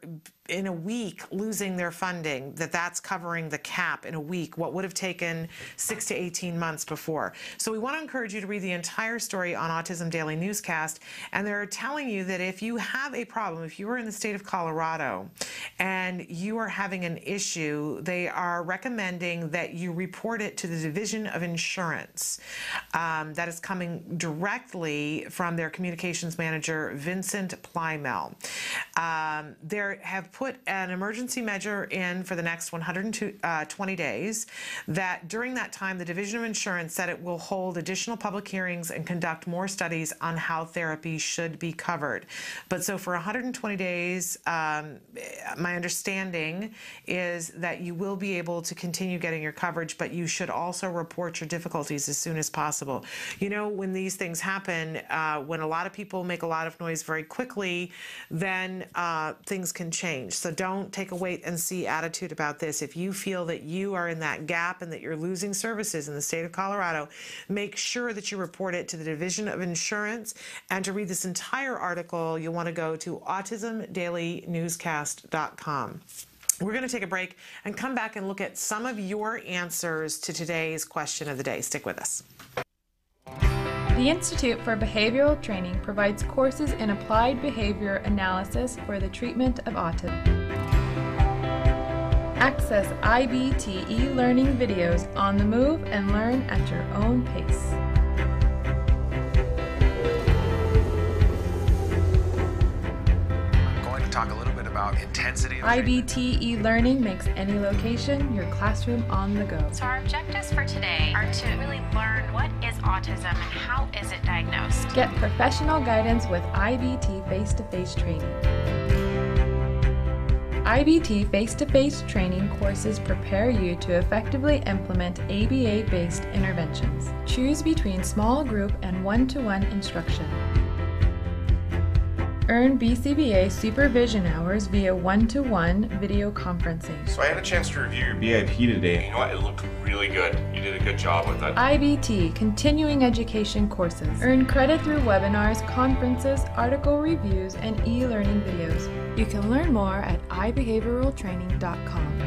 in a week losing their funding that that's covering the cap in a week what would have taken 6 to 18 months before. So we want to encourage you to read the entire story on autism daily newscast and they're telling you that if you have a problem if you are in the state of colorado and you are having an issue they are recommending that you report it to the division of insurance. Um, that is coming directly from their communications manager vincent plymell um, there have put an emergency measure in for the next 120 uh, days that during that time the Division of Insurance said it will hold additional public hearings and conduct more studies on how therapy should be covered. But so for 120 days, um, my understanding is that you will be able to continue getting your coverage, but you should also report your difficulties as soon as possible. You know, when these things happen, uh, when a lot of people make a lot of noise very quickly, then uh, things can change change. So don't take a wait and see attitude about this. If you feel that you are in that gap and that you're losing services in the state of Colorado, make sure that you report it to the Division of Insurance. And to read this entire article, you'll want to go to autismdailynewscast.com. We're going to take a break and come back and look at some of your answers to today's question of the day. Stick with us. The Institute for Behavioral Training provides courses in applied behavior analysis for the treatment of autism. Access IBT e-learning videos on the move and learn at your own pace. I'm going to talk a little about intensity. IBT e-learning makes any location your classroom on the go. So our objectives for today are to really learn what is autism and how is it diagnosed. Get professional guidance with IBT face-to-face training. IBT face-to-face training courses prepare you to effectively implement ABA-based interventions. Choose between small group and one-to-one -one instruction. Earn BCBA supervision hours via one-to-one video conferencing. So I had a chance to review your BIP today. And you know what? It looked really good. You did a good job with it. IBT continuing education courses. Earn credit through webinars, conferences, article reviews, and e-learning videos. You can learn more at ibehavioraltraining.com.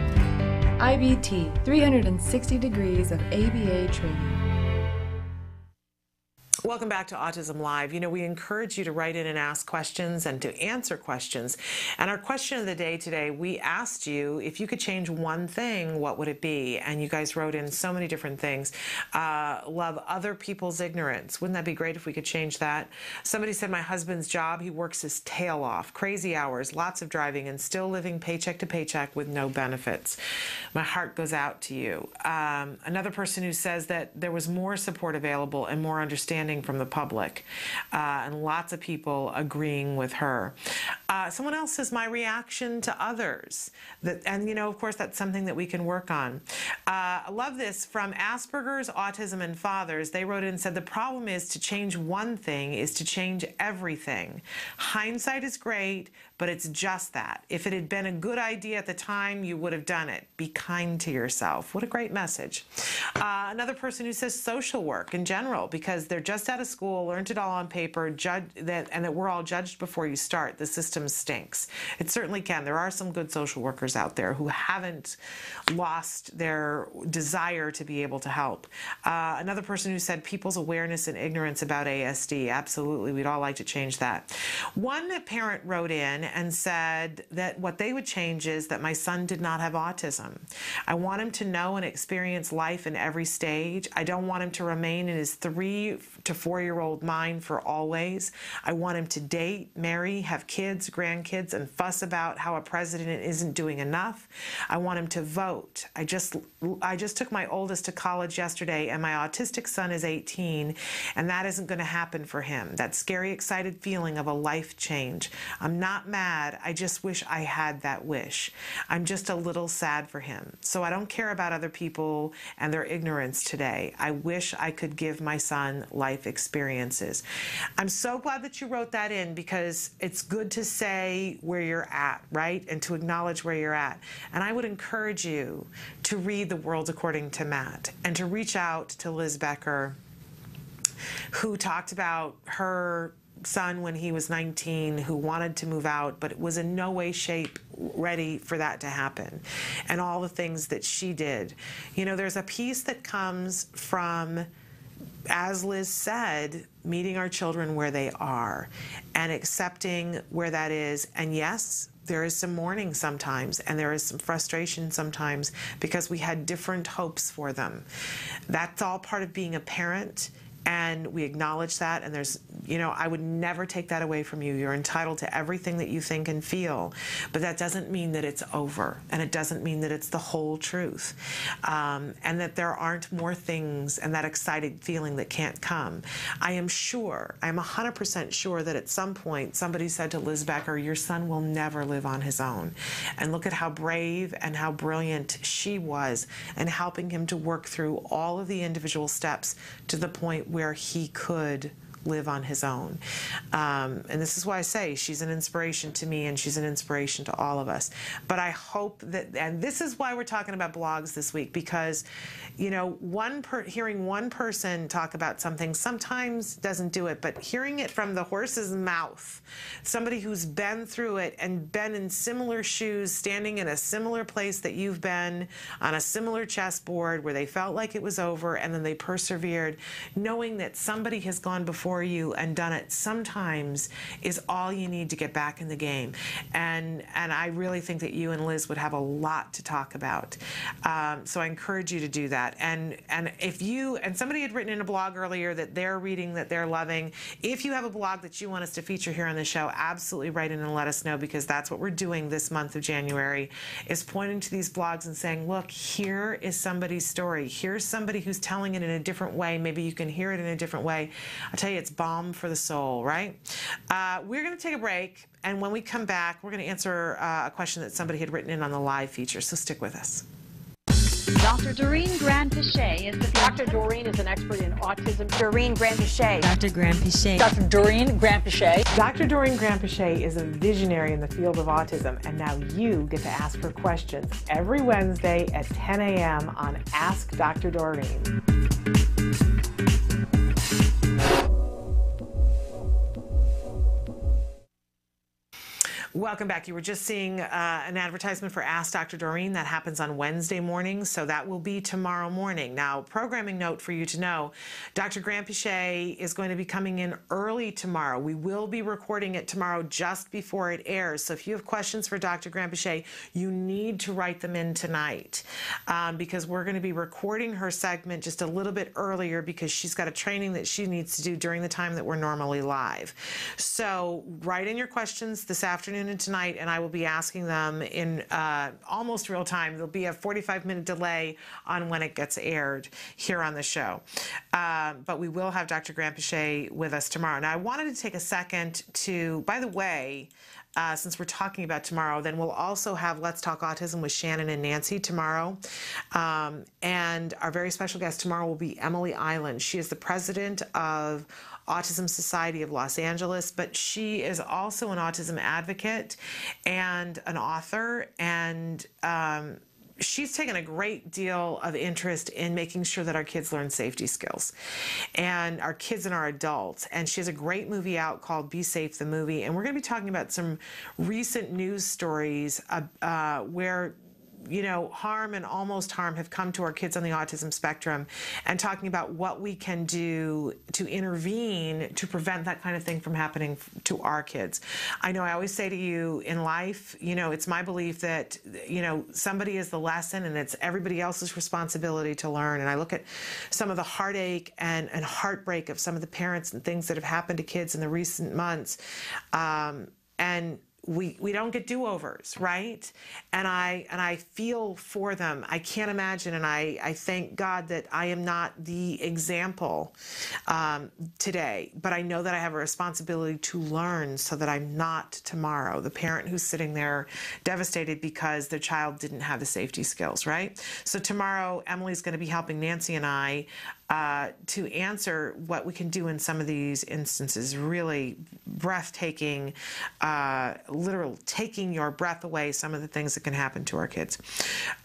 IBT 360 degrees of ABA training. Welcome back to Autism Live. You know, we encourage you to write in and ask questions and to answer questions. And our question of the day today, we asked you if you could change one thing, what would it be? And you guys wrote in so many different things. Uh, love other people's ignorance. Wouldn't that be great if we could change that? Somebody said, My husband's job, he works his tail off, crazy hours, lots of driving, and still living paycheck to paycheck with no benefits. My heart goes out to you. Um, another person who says that there was more support available and more understanding understanding from the public, uh, and lots of people agreeing with her. Uh, someone else says my reaction to others, that, and you know, of course, that's something that we can work on. Uh, I love this from Asperger's, Autism, and Fathers. They wrote in and said the problem is to change one thing is to change everything. Hindsight is great, but it's just that. If it had been a good idea at the time, you would have done it. Be kind to yourself. What a great message. Uh, another person who says social work in general, because they're just out of school, learned it all on paper, judge that, and that we're all judged before you start. The system stinks. It certainly can. There are some good social workers out there who haven't lost their desire to be able to help. Uh, another person who said people's awareness and ignorance about ASD. Absolutely, we'd all like to change that. One parent wrote in and said that what they would change is that my son did not have autism. I want him to know and experience life in every stage. I don't want him to remain in his three to four year old mind for always. I want him to date, marry, have kids, grandkids, and fuss about how a president isn't doing enough. I want him to vote. I just I just took my oldest to college yesterday and my autistic son is 18 and that isn't going to happen for him. That scary excited feeling of a life change. I'm not mad. I just wish I had that wish. I'm just a little sad for him. So I don't care about other people and their ignorance today. I wish I could give my son life experiences. I'm so glad that you wrote that in because it's good to say where you're at, right? And to acknowledge where you're at. And I would encourage you to read The World According to Matt and to reach out to Liz Becker, who talked about her son when he was 19 who wanted to move out but was in no way shape ready for that to happen and all the things that she did you know there's a piece that comes from as Liz said, meeting our children where they are and accepting where that is. And yes, there is some mourning sometimes and there is some frustration sometimes because we had different hopes for them. That's all part of being a parent and we acknowledge that and there's you know i would never take that away from you. You're entitled to everything that you think and feel but that doesn't mean that it's over and it doesn't mean that it's the whole truth. Um, and that there aren't more things and that excited feeling that can't come. I am sure i'm 100% sure that at some point somebody said to liz becker your son will never live on his own. And look at how brave and how brilliant she was in helping him to work through all of the individual steps to the point where he could live on his own. Um, and this is why I say she's an inspiration to me and she's an inspiration to all of us. But I hope that, and this is why we're talking about blogs this week, because, you know, one per, hearing one person talk about something sometimes doesn't do it, but hearing it from the horse's mouth, somebody who's been through it and been in similar shoes, standing in a similar place that you've been on a similar chessboard where they felt like it was over and then they persevered, knowing that somebody has gone before you and done it sometimes is all you need to get back in the game. And and I really think that you and Liz would have a lot to talk about. Um, so I encourage you to do that. And and if you and somebody had written in a blog earlier that they're reading that they're loving, if you have a blog that you want us to feature here on the show, absolutely write in and let us know because that's what we're doing this month of January is pointing to these blogs and saying, look, here is somebody's story. Here's somebody who's telling it in a different way. Maybe you can hear it in a different way. I'll tell you, it's balm for the soul, right? Uh, we're going to take a break, and when we come back, we're going to answer uh, a question that somebody had written in on the live feature. So stick with us. Dr. Doreen Granpeesheh is the Dr. Doreen is an expert in autism. Doreen Grand Pichet. Dr. Granpeesheh. Dr. Doreen Granpeesheh. Dr. Doreen Granpeesheh is a visionary in the field of autism, and now you get to ask her questions every Wednesday at 10 a.m. on Ask Dr. Doreen. Welcome back. You were just seeing uh, an advertisement for Ask Dr. Doreen. That happens on Wednesday morning, so that will be tomorrow morning. Now, programming note for you to know Dr. Granpeesheh is going to be coming in early tomorrow. We will be recording it tomorrow just before it airs. So if you have questions for Dr. Granpeesheh, you need to write them in tonight um, because we're going to be recording her segment just a little bit earlier because she's got a training that she needs to do during the time that we're normally live. So write in your questions this afternoon afternoon and tonight, and I will be asking them in uh, almost real time. There'll be a 45 minute delay on when it gets aired here on the show. Um, but we will have Dr. Granpeesheh with us tomorrow. Now, I wanted to take a second to, by the way, uh, since we're talking about tomorrow, then we'll also have Let's Talk Autism with Shannon and Nancy tomorrow. Um, and our very special guest tomorrow will be Emily Iland. She is the president of Autism Society of Los Angeles, but she is also an autism advocate and an author. And um, she's taken a great deal of interest in making sure that our kids learn safety skills and our kids and our adults. And she has a great movie out called Be Safe the Movie. And we're going to be talking about some recent news stories uh, uh, where you know, harm and almost harm have come to our kids on the autism spectrum and talking about what we can do to intervene to prevent that kind of thing from happening to our kids. I know I always say to you in life, you know, it's my belief that, you know, somebody is the lesson and it's everybody else's responsibility to learn. And I look at some of the heartache and, and heartbreak of some of the parents and things that have happened to kids in the recent months. Um, and we we don't get do-overs right? And i and i feel for them. I can't imagine and i i thank god that i am not the example um, today. But i know that i have a responsibility to learn so that i'm not tomorrow. The parent who's sitting there devastated because their child didn't have the safety skills right? So tomorrow emily's going to be helping nancy and i uh, to answer what we can do in some of these instances. Really breathtaking, uh, literal taking your breath away, some of the things that can happen to our kids.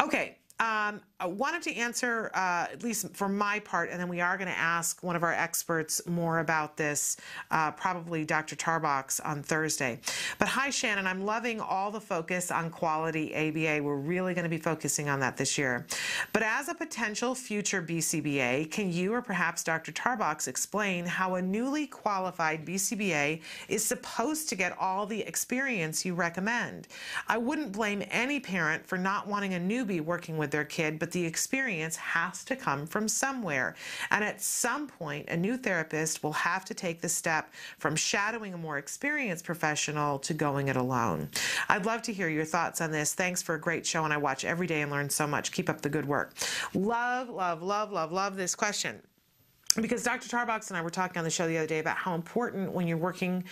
Okay, um, I wanted to answer, uh, at least for my part, and then we are going to ask one of our experts more about this, uh, probably Dr. Tarbox on Thursday. But hi, Shannon. I'm loving all the focus on quality ABA. We're really going to be focusing on that this year. But as a potential future BCBA, can you or perhaps Dr. Tarbox explain how a newly qualified BCBA is supposed to get all the experience you recommend? I wouldn't blame any parent for not wanting a newbie working with their kid, but the experience has to come from somewhere. And at some point, a new therapist will have to take the step from shadowing a more experienced professional to going it alone. I'd love to hear your thoughts on this. Thanks for a great show, and I watch every day and learn so much. Keep up the good work. Love, love, love, love, love this question because Dr. Tarbox and I were talking on the show the other day about how important when you're working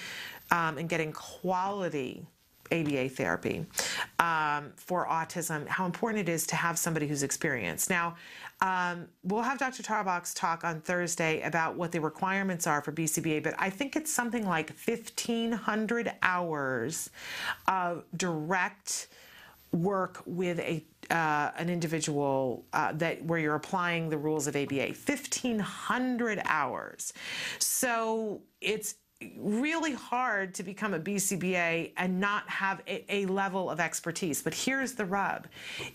um, and getting quality ABA therapy um, for autism, how important it is to have somebody who's experienced. Now, um, we'll have Dr. Tarbox talk on Thursday about what the requirements are for BCBA, but I think it's something like 1,500 hours of direct work with a uh, an individual uh, that where you're applying the rules of ABA 1500 hours so it's really hard to become a BCBA and not have a, a level of expertise. But here's the rub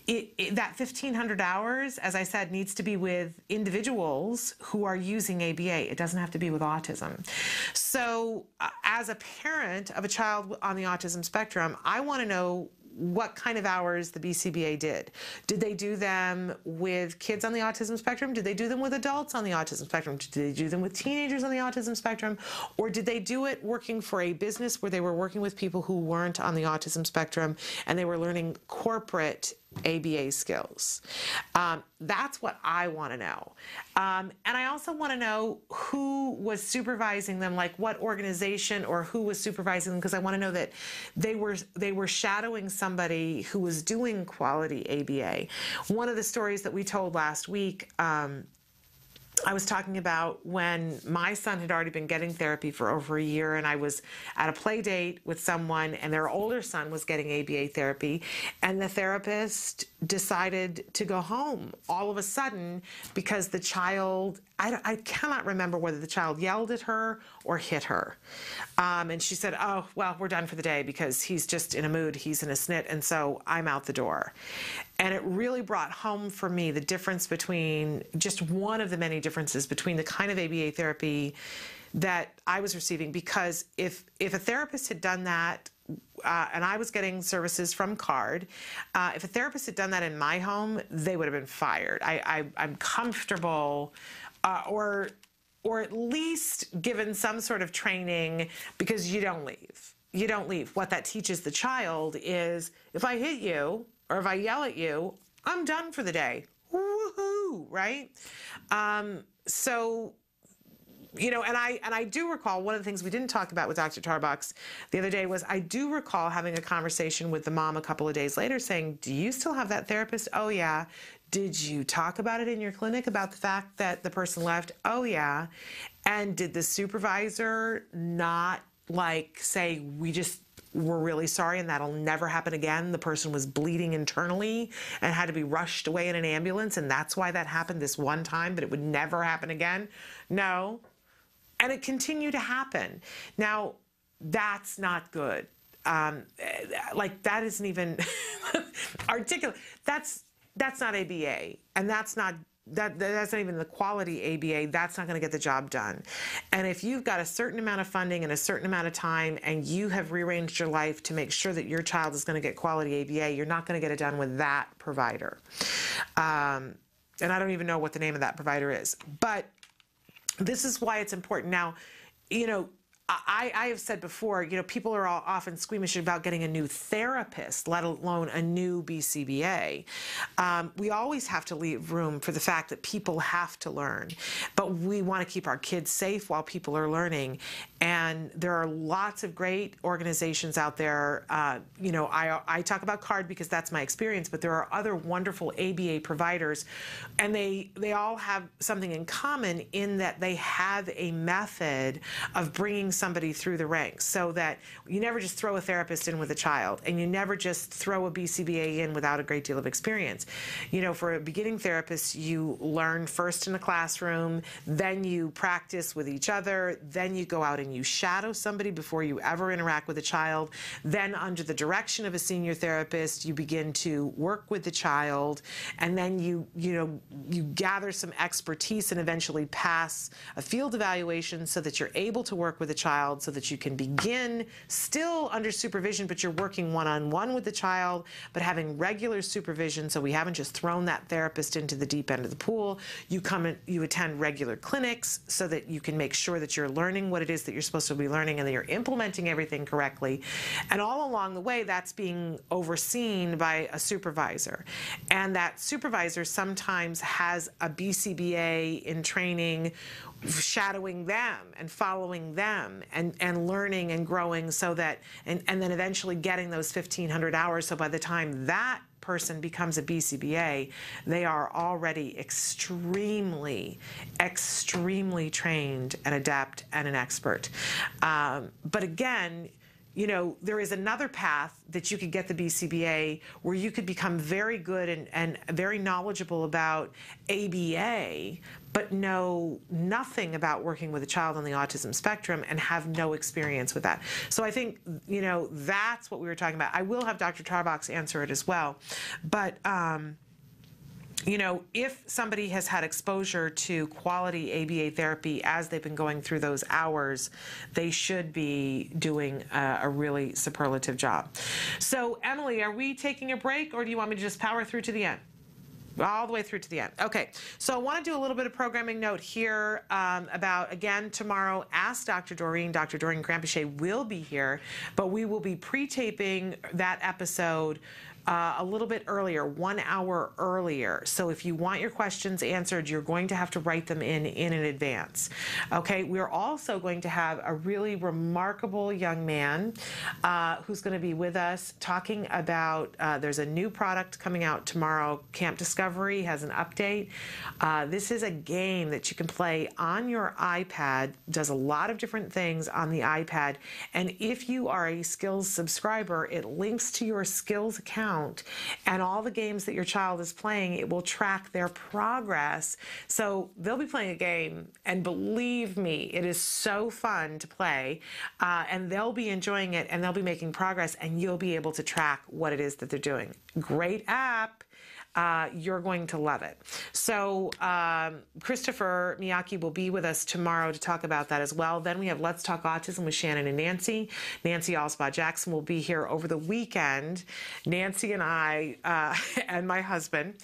it, it, that 1,500 hours, as I said, needs to be with individuals who are using ABA. It doesn't have to be with autism. So, uh, as a parent of a child on the autism spectrum, I want to know what kind of hours the BCBA did. Did they do them with kids on the autism spectrum? Did they do them with adults on the autism spectrum? Did they do them with teenagers on the autism spectrum? Or did they do it working for a business where they were working with people who weren't on the autism spectrum and they were learning corporate ABA skills. Um, that's what I want to know. Um, and I also want to know who was supervising them, like what organization or who was supervising them, because I want to know that they were they were shadowing somebody who was doing quality ABA. One of the stories that we told last week. Um, I was talking about when my son had already been getting therapy for over a year, and I was at a play date with someone, and their older son was getting ABA therapy, and the therapist decided to go home all of a sudden because the child, I, I cannot remember whether the child yelled at her or hit her. Um, and she said, Oh, well, we're done for the day because he's just in a mood, he's in a snit, and so I'm out the door. And it really brought home for me the difference between just one of the many differences between the kind of ABA therapy that I was receiving because if if a therapist had done that uh, and I was getting services from CARD. Uh, if a therapist had done that in my home, they would have been fired. I, am comfortable, uh, or or at least given some sort of training because you don't leave you don't leave. What that teaches the child is if I hit you or if I yell at you, I'm done for the day. Woohoo, right? Um, so you know, and I and I do recall one of the things we didn't talk about with Dr. Tarbox the other day was I do recall having a conversation with the mom a couple of days later saying, "Do you still have that therapist?" "Oh yeah." Did you talk about it in your clinic about the fact that the person left? "Oh yeah." And did the supervisor not like say we just we're really sorry and that'll never happen again. The person was bleeding internally and had to be rushed away in an ambulance, and that's why that happened this one time, but it would never happen again. No. And it continued to happen. Now, that's not good. Um, like that isn't even [laughs] articulate. That's that's not ABA, and that's not that that's not even the quality ABA. That's not going to get the job done. And if you've got a certain amount of funding and a certain amount of time, and you have rearranged your life to make sure that your child is going to get quality ABA, you're not going to get it done with that provider. Um, and I don't even know what the name of that provider is, but this is why it's important. Now, you know, I, I, have said before, you know, people are all often squeamish about getting a new therapist, let alone a new BCBA. Um, we always have to leave room for the fact that people have to learn, but we want to keep our kids safe while people are learning. And there are lots of great organizations out there. Uh, you know, I, I talk about CARD because that's my experience, but there are other wonderful ABA providers, and they they all have something in common in that they have a method of bringing somebody through the ranks so that you never just throw a therapist in with a child and you never just throw a BCBA in without a great deal of experience. You know, for a beginning therapist, you learn first in the classroom, then you practice with each other, then you go out and you shadow somebody before you ever interact with a child. Then, under the direction of a senior therapist, you begin to work with the child, and then you, you know, you gather some expertise and eventually pass a field evaluation so that you're able to work with a child child so that you can begin still under supervision, but you're working one on one with the child, but having regular supervision. So we haven't just thrown that therapist into the deep end of the pool. You come and you attend regular clinics so that you can make sure that you're learning what it is that you're supposed to be learning and that you're implementing everything correctly. And all along the way, that's being overseen by a supervisor. And that supervisor sometimes has a BCBA in training shadowing them and following them and, and learning and growing so that and, and then eventually getting those 1500 hours so by the time that person becomes a BCBA, they are already extremely, extremely trained and adept and an expert. Um, but again, you know, there is another path that you could get the BCBA where you could become very good and, and very knowledgeable about ABA, but know nothing about working with a child on the autism spectrum and have no experience with that. So I think, you know, that's what we were talking about. I will have Dr. Tarbox answer it as well. But, um, you know, if somebody has had exposure to quality ABA therapy as they've been going through those hours, they should be doing a, a, really superlative job. So, Emily, are we taking a break or do you want me to just power through to the end? All the way through to the end. Okay, so I want to do a little bit of programming note here um, about, again, tomorrow, Ask Dr. Doreen. Dr. Doreen Granpeesheh will be here, but we will be pre-taping that episode uh, a little bit earlier, one hour earlier. So if you want your questions answered, you're going to have to write them in in advance. Okay, we're also going to have a really remarkable young man uh, who's going to be with us talking about uh, there's a new product coming out tomorrow. Camp Discovery has an update. Uh, this is a game that you can play on your iPad, does a lot of different things on the iPad. And if you are a Skills subscriber, it links to your Skills account and all the games that your child is playing, it will track their progress. So they'll be playing a game, and believe me, it is so fun to play, uh, and they'll be enjoying it and they'll be making progress, and you'll be able to track what it is that they're doing. Great app. Uh, you're going to love it. So, um, Christopher Miyaki will be with us tomorrow to talk about that as well. Then we have Let's Talk Autism with Shannon and Nancy. Nancy Alspaugh Jackson will be here over the weekend. Nancy and I uh, [laughs] and my husband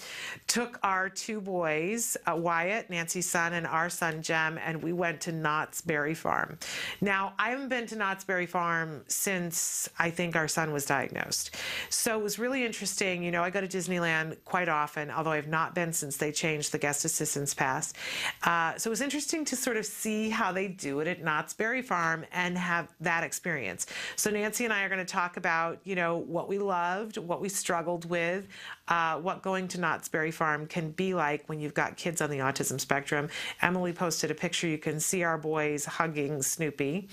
took our two boys, uh, Wyatt, Nancy's son, and our son, Jem, and we went to Knott's Berry Farm. Now, I haven't been to Knott's Berry Farm since I think our son was diagnosed. So it was really interesting. You know, I go to Disneyland quite often, although I've not been since they changed the guest assistance pass. Uh, so it was interesting to sort of see how they do it at Knott's Berry Farm and have that experience. So Nancy and I are going to talk about, you know, what we loved, what we struggled with, uh, what going to Knott's Berry Farm can be like when you've got kids on the autism spectrum. Emily posted a picture. You can see our boys hugging Snoopy.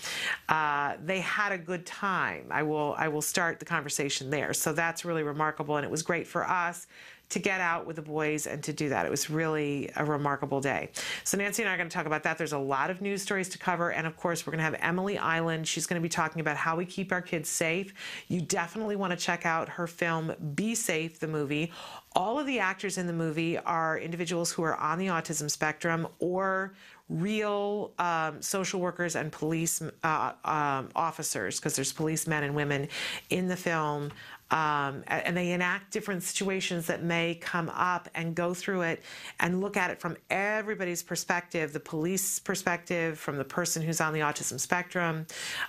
Uh, they had a good time. I will I will start the conversation there. So that's really remarkable, and it was great for us to get out with the boys and to do that. It was really a remarkable day. So Nancy and I are going to talk about that. There's a lot of news stories to cover. And of course, we're going to have Emily Iland. She's going to be talking about how we keep our kids safe. You definitely want to check out her film, Be Safe, the movie. All of the actors in the movie are individuals who are on the autism spectrum or real um, social workers and police uh, um, officers, because there's policemen and women in the film um, and they enact different situations that may come up and go through it and look at it from everybody's perspective the police perspective, from the person who's on the autism spectrum.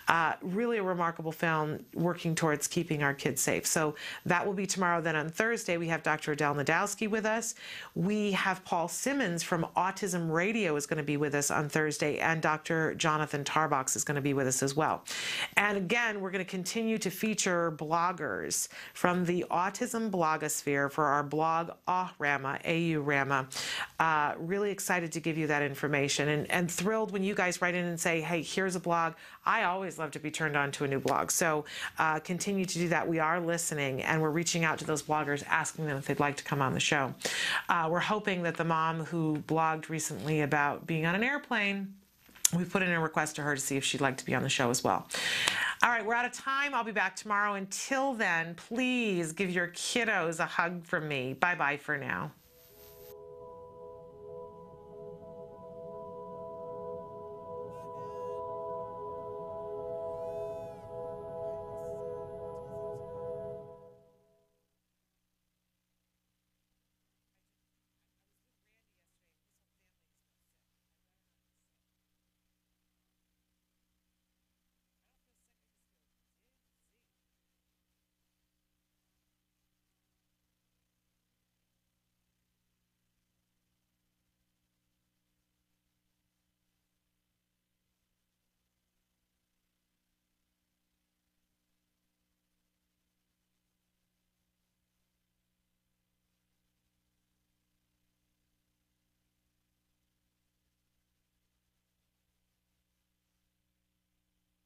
Uh, really a remarkable film working towards keeping our kids safe. So that will be tomorrow. Then on Thursday, we have Dr. Adel Najdowski with us. We have Paul Simmons from Autism Radio is going to be with us on Thursday, and Dr. Jonathan Tarbox is going to be with us as well. And again, we're going to continue to feature bloggers from the autism blogosphere for our blog AURAMA, A-U-RAMA. Uh, really excited to give you that information and, and thrilled when you guys write in and say, hey, here's a blog. I always love to be turned on to a new blog. So uh, continue to do that. We are listening and we're reaching out to those bloggers, asking them if they'd like to come on the show. Uh, we're hoping that the mom who blogged recently about being on an airplane we put in a request to her to see if she'd like to be on the show as well. All right, we're out of time. I'll be back tomorrow. Until then, please give your kiddos a hug from me. Bye bye for now.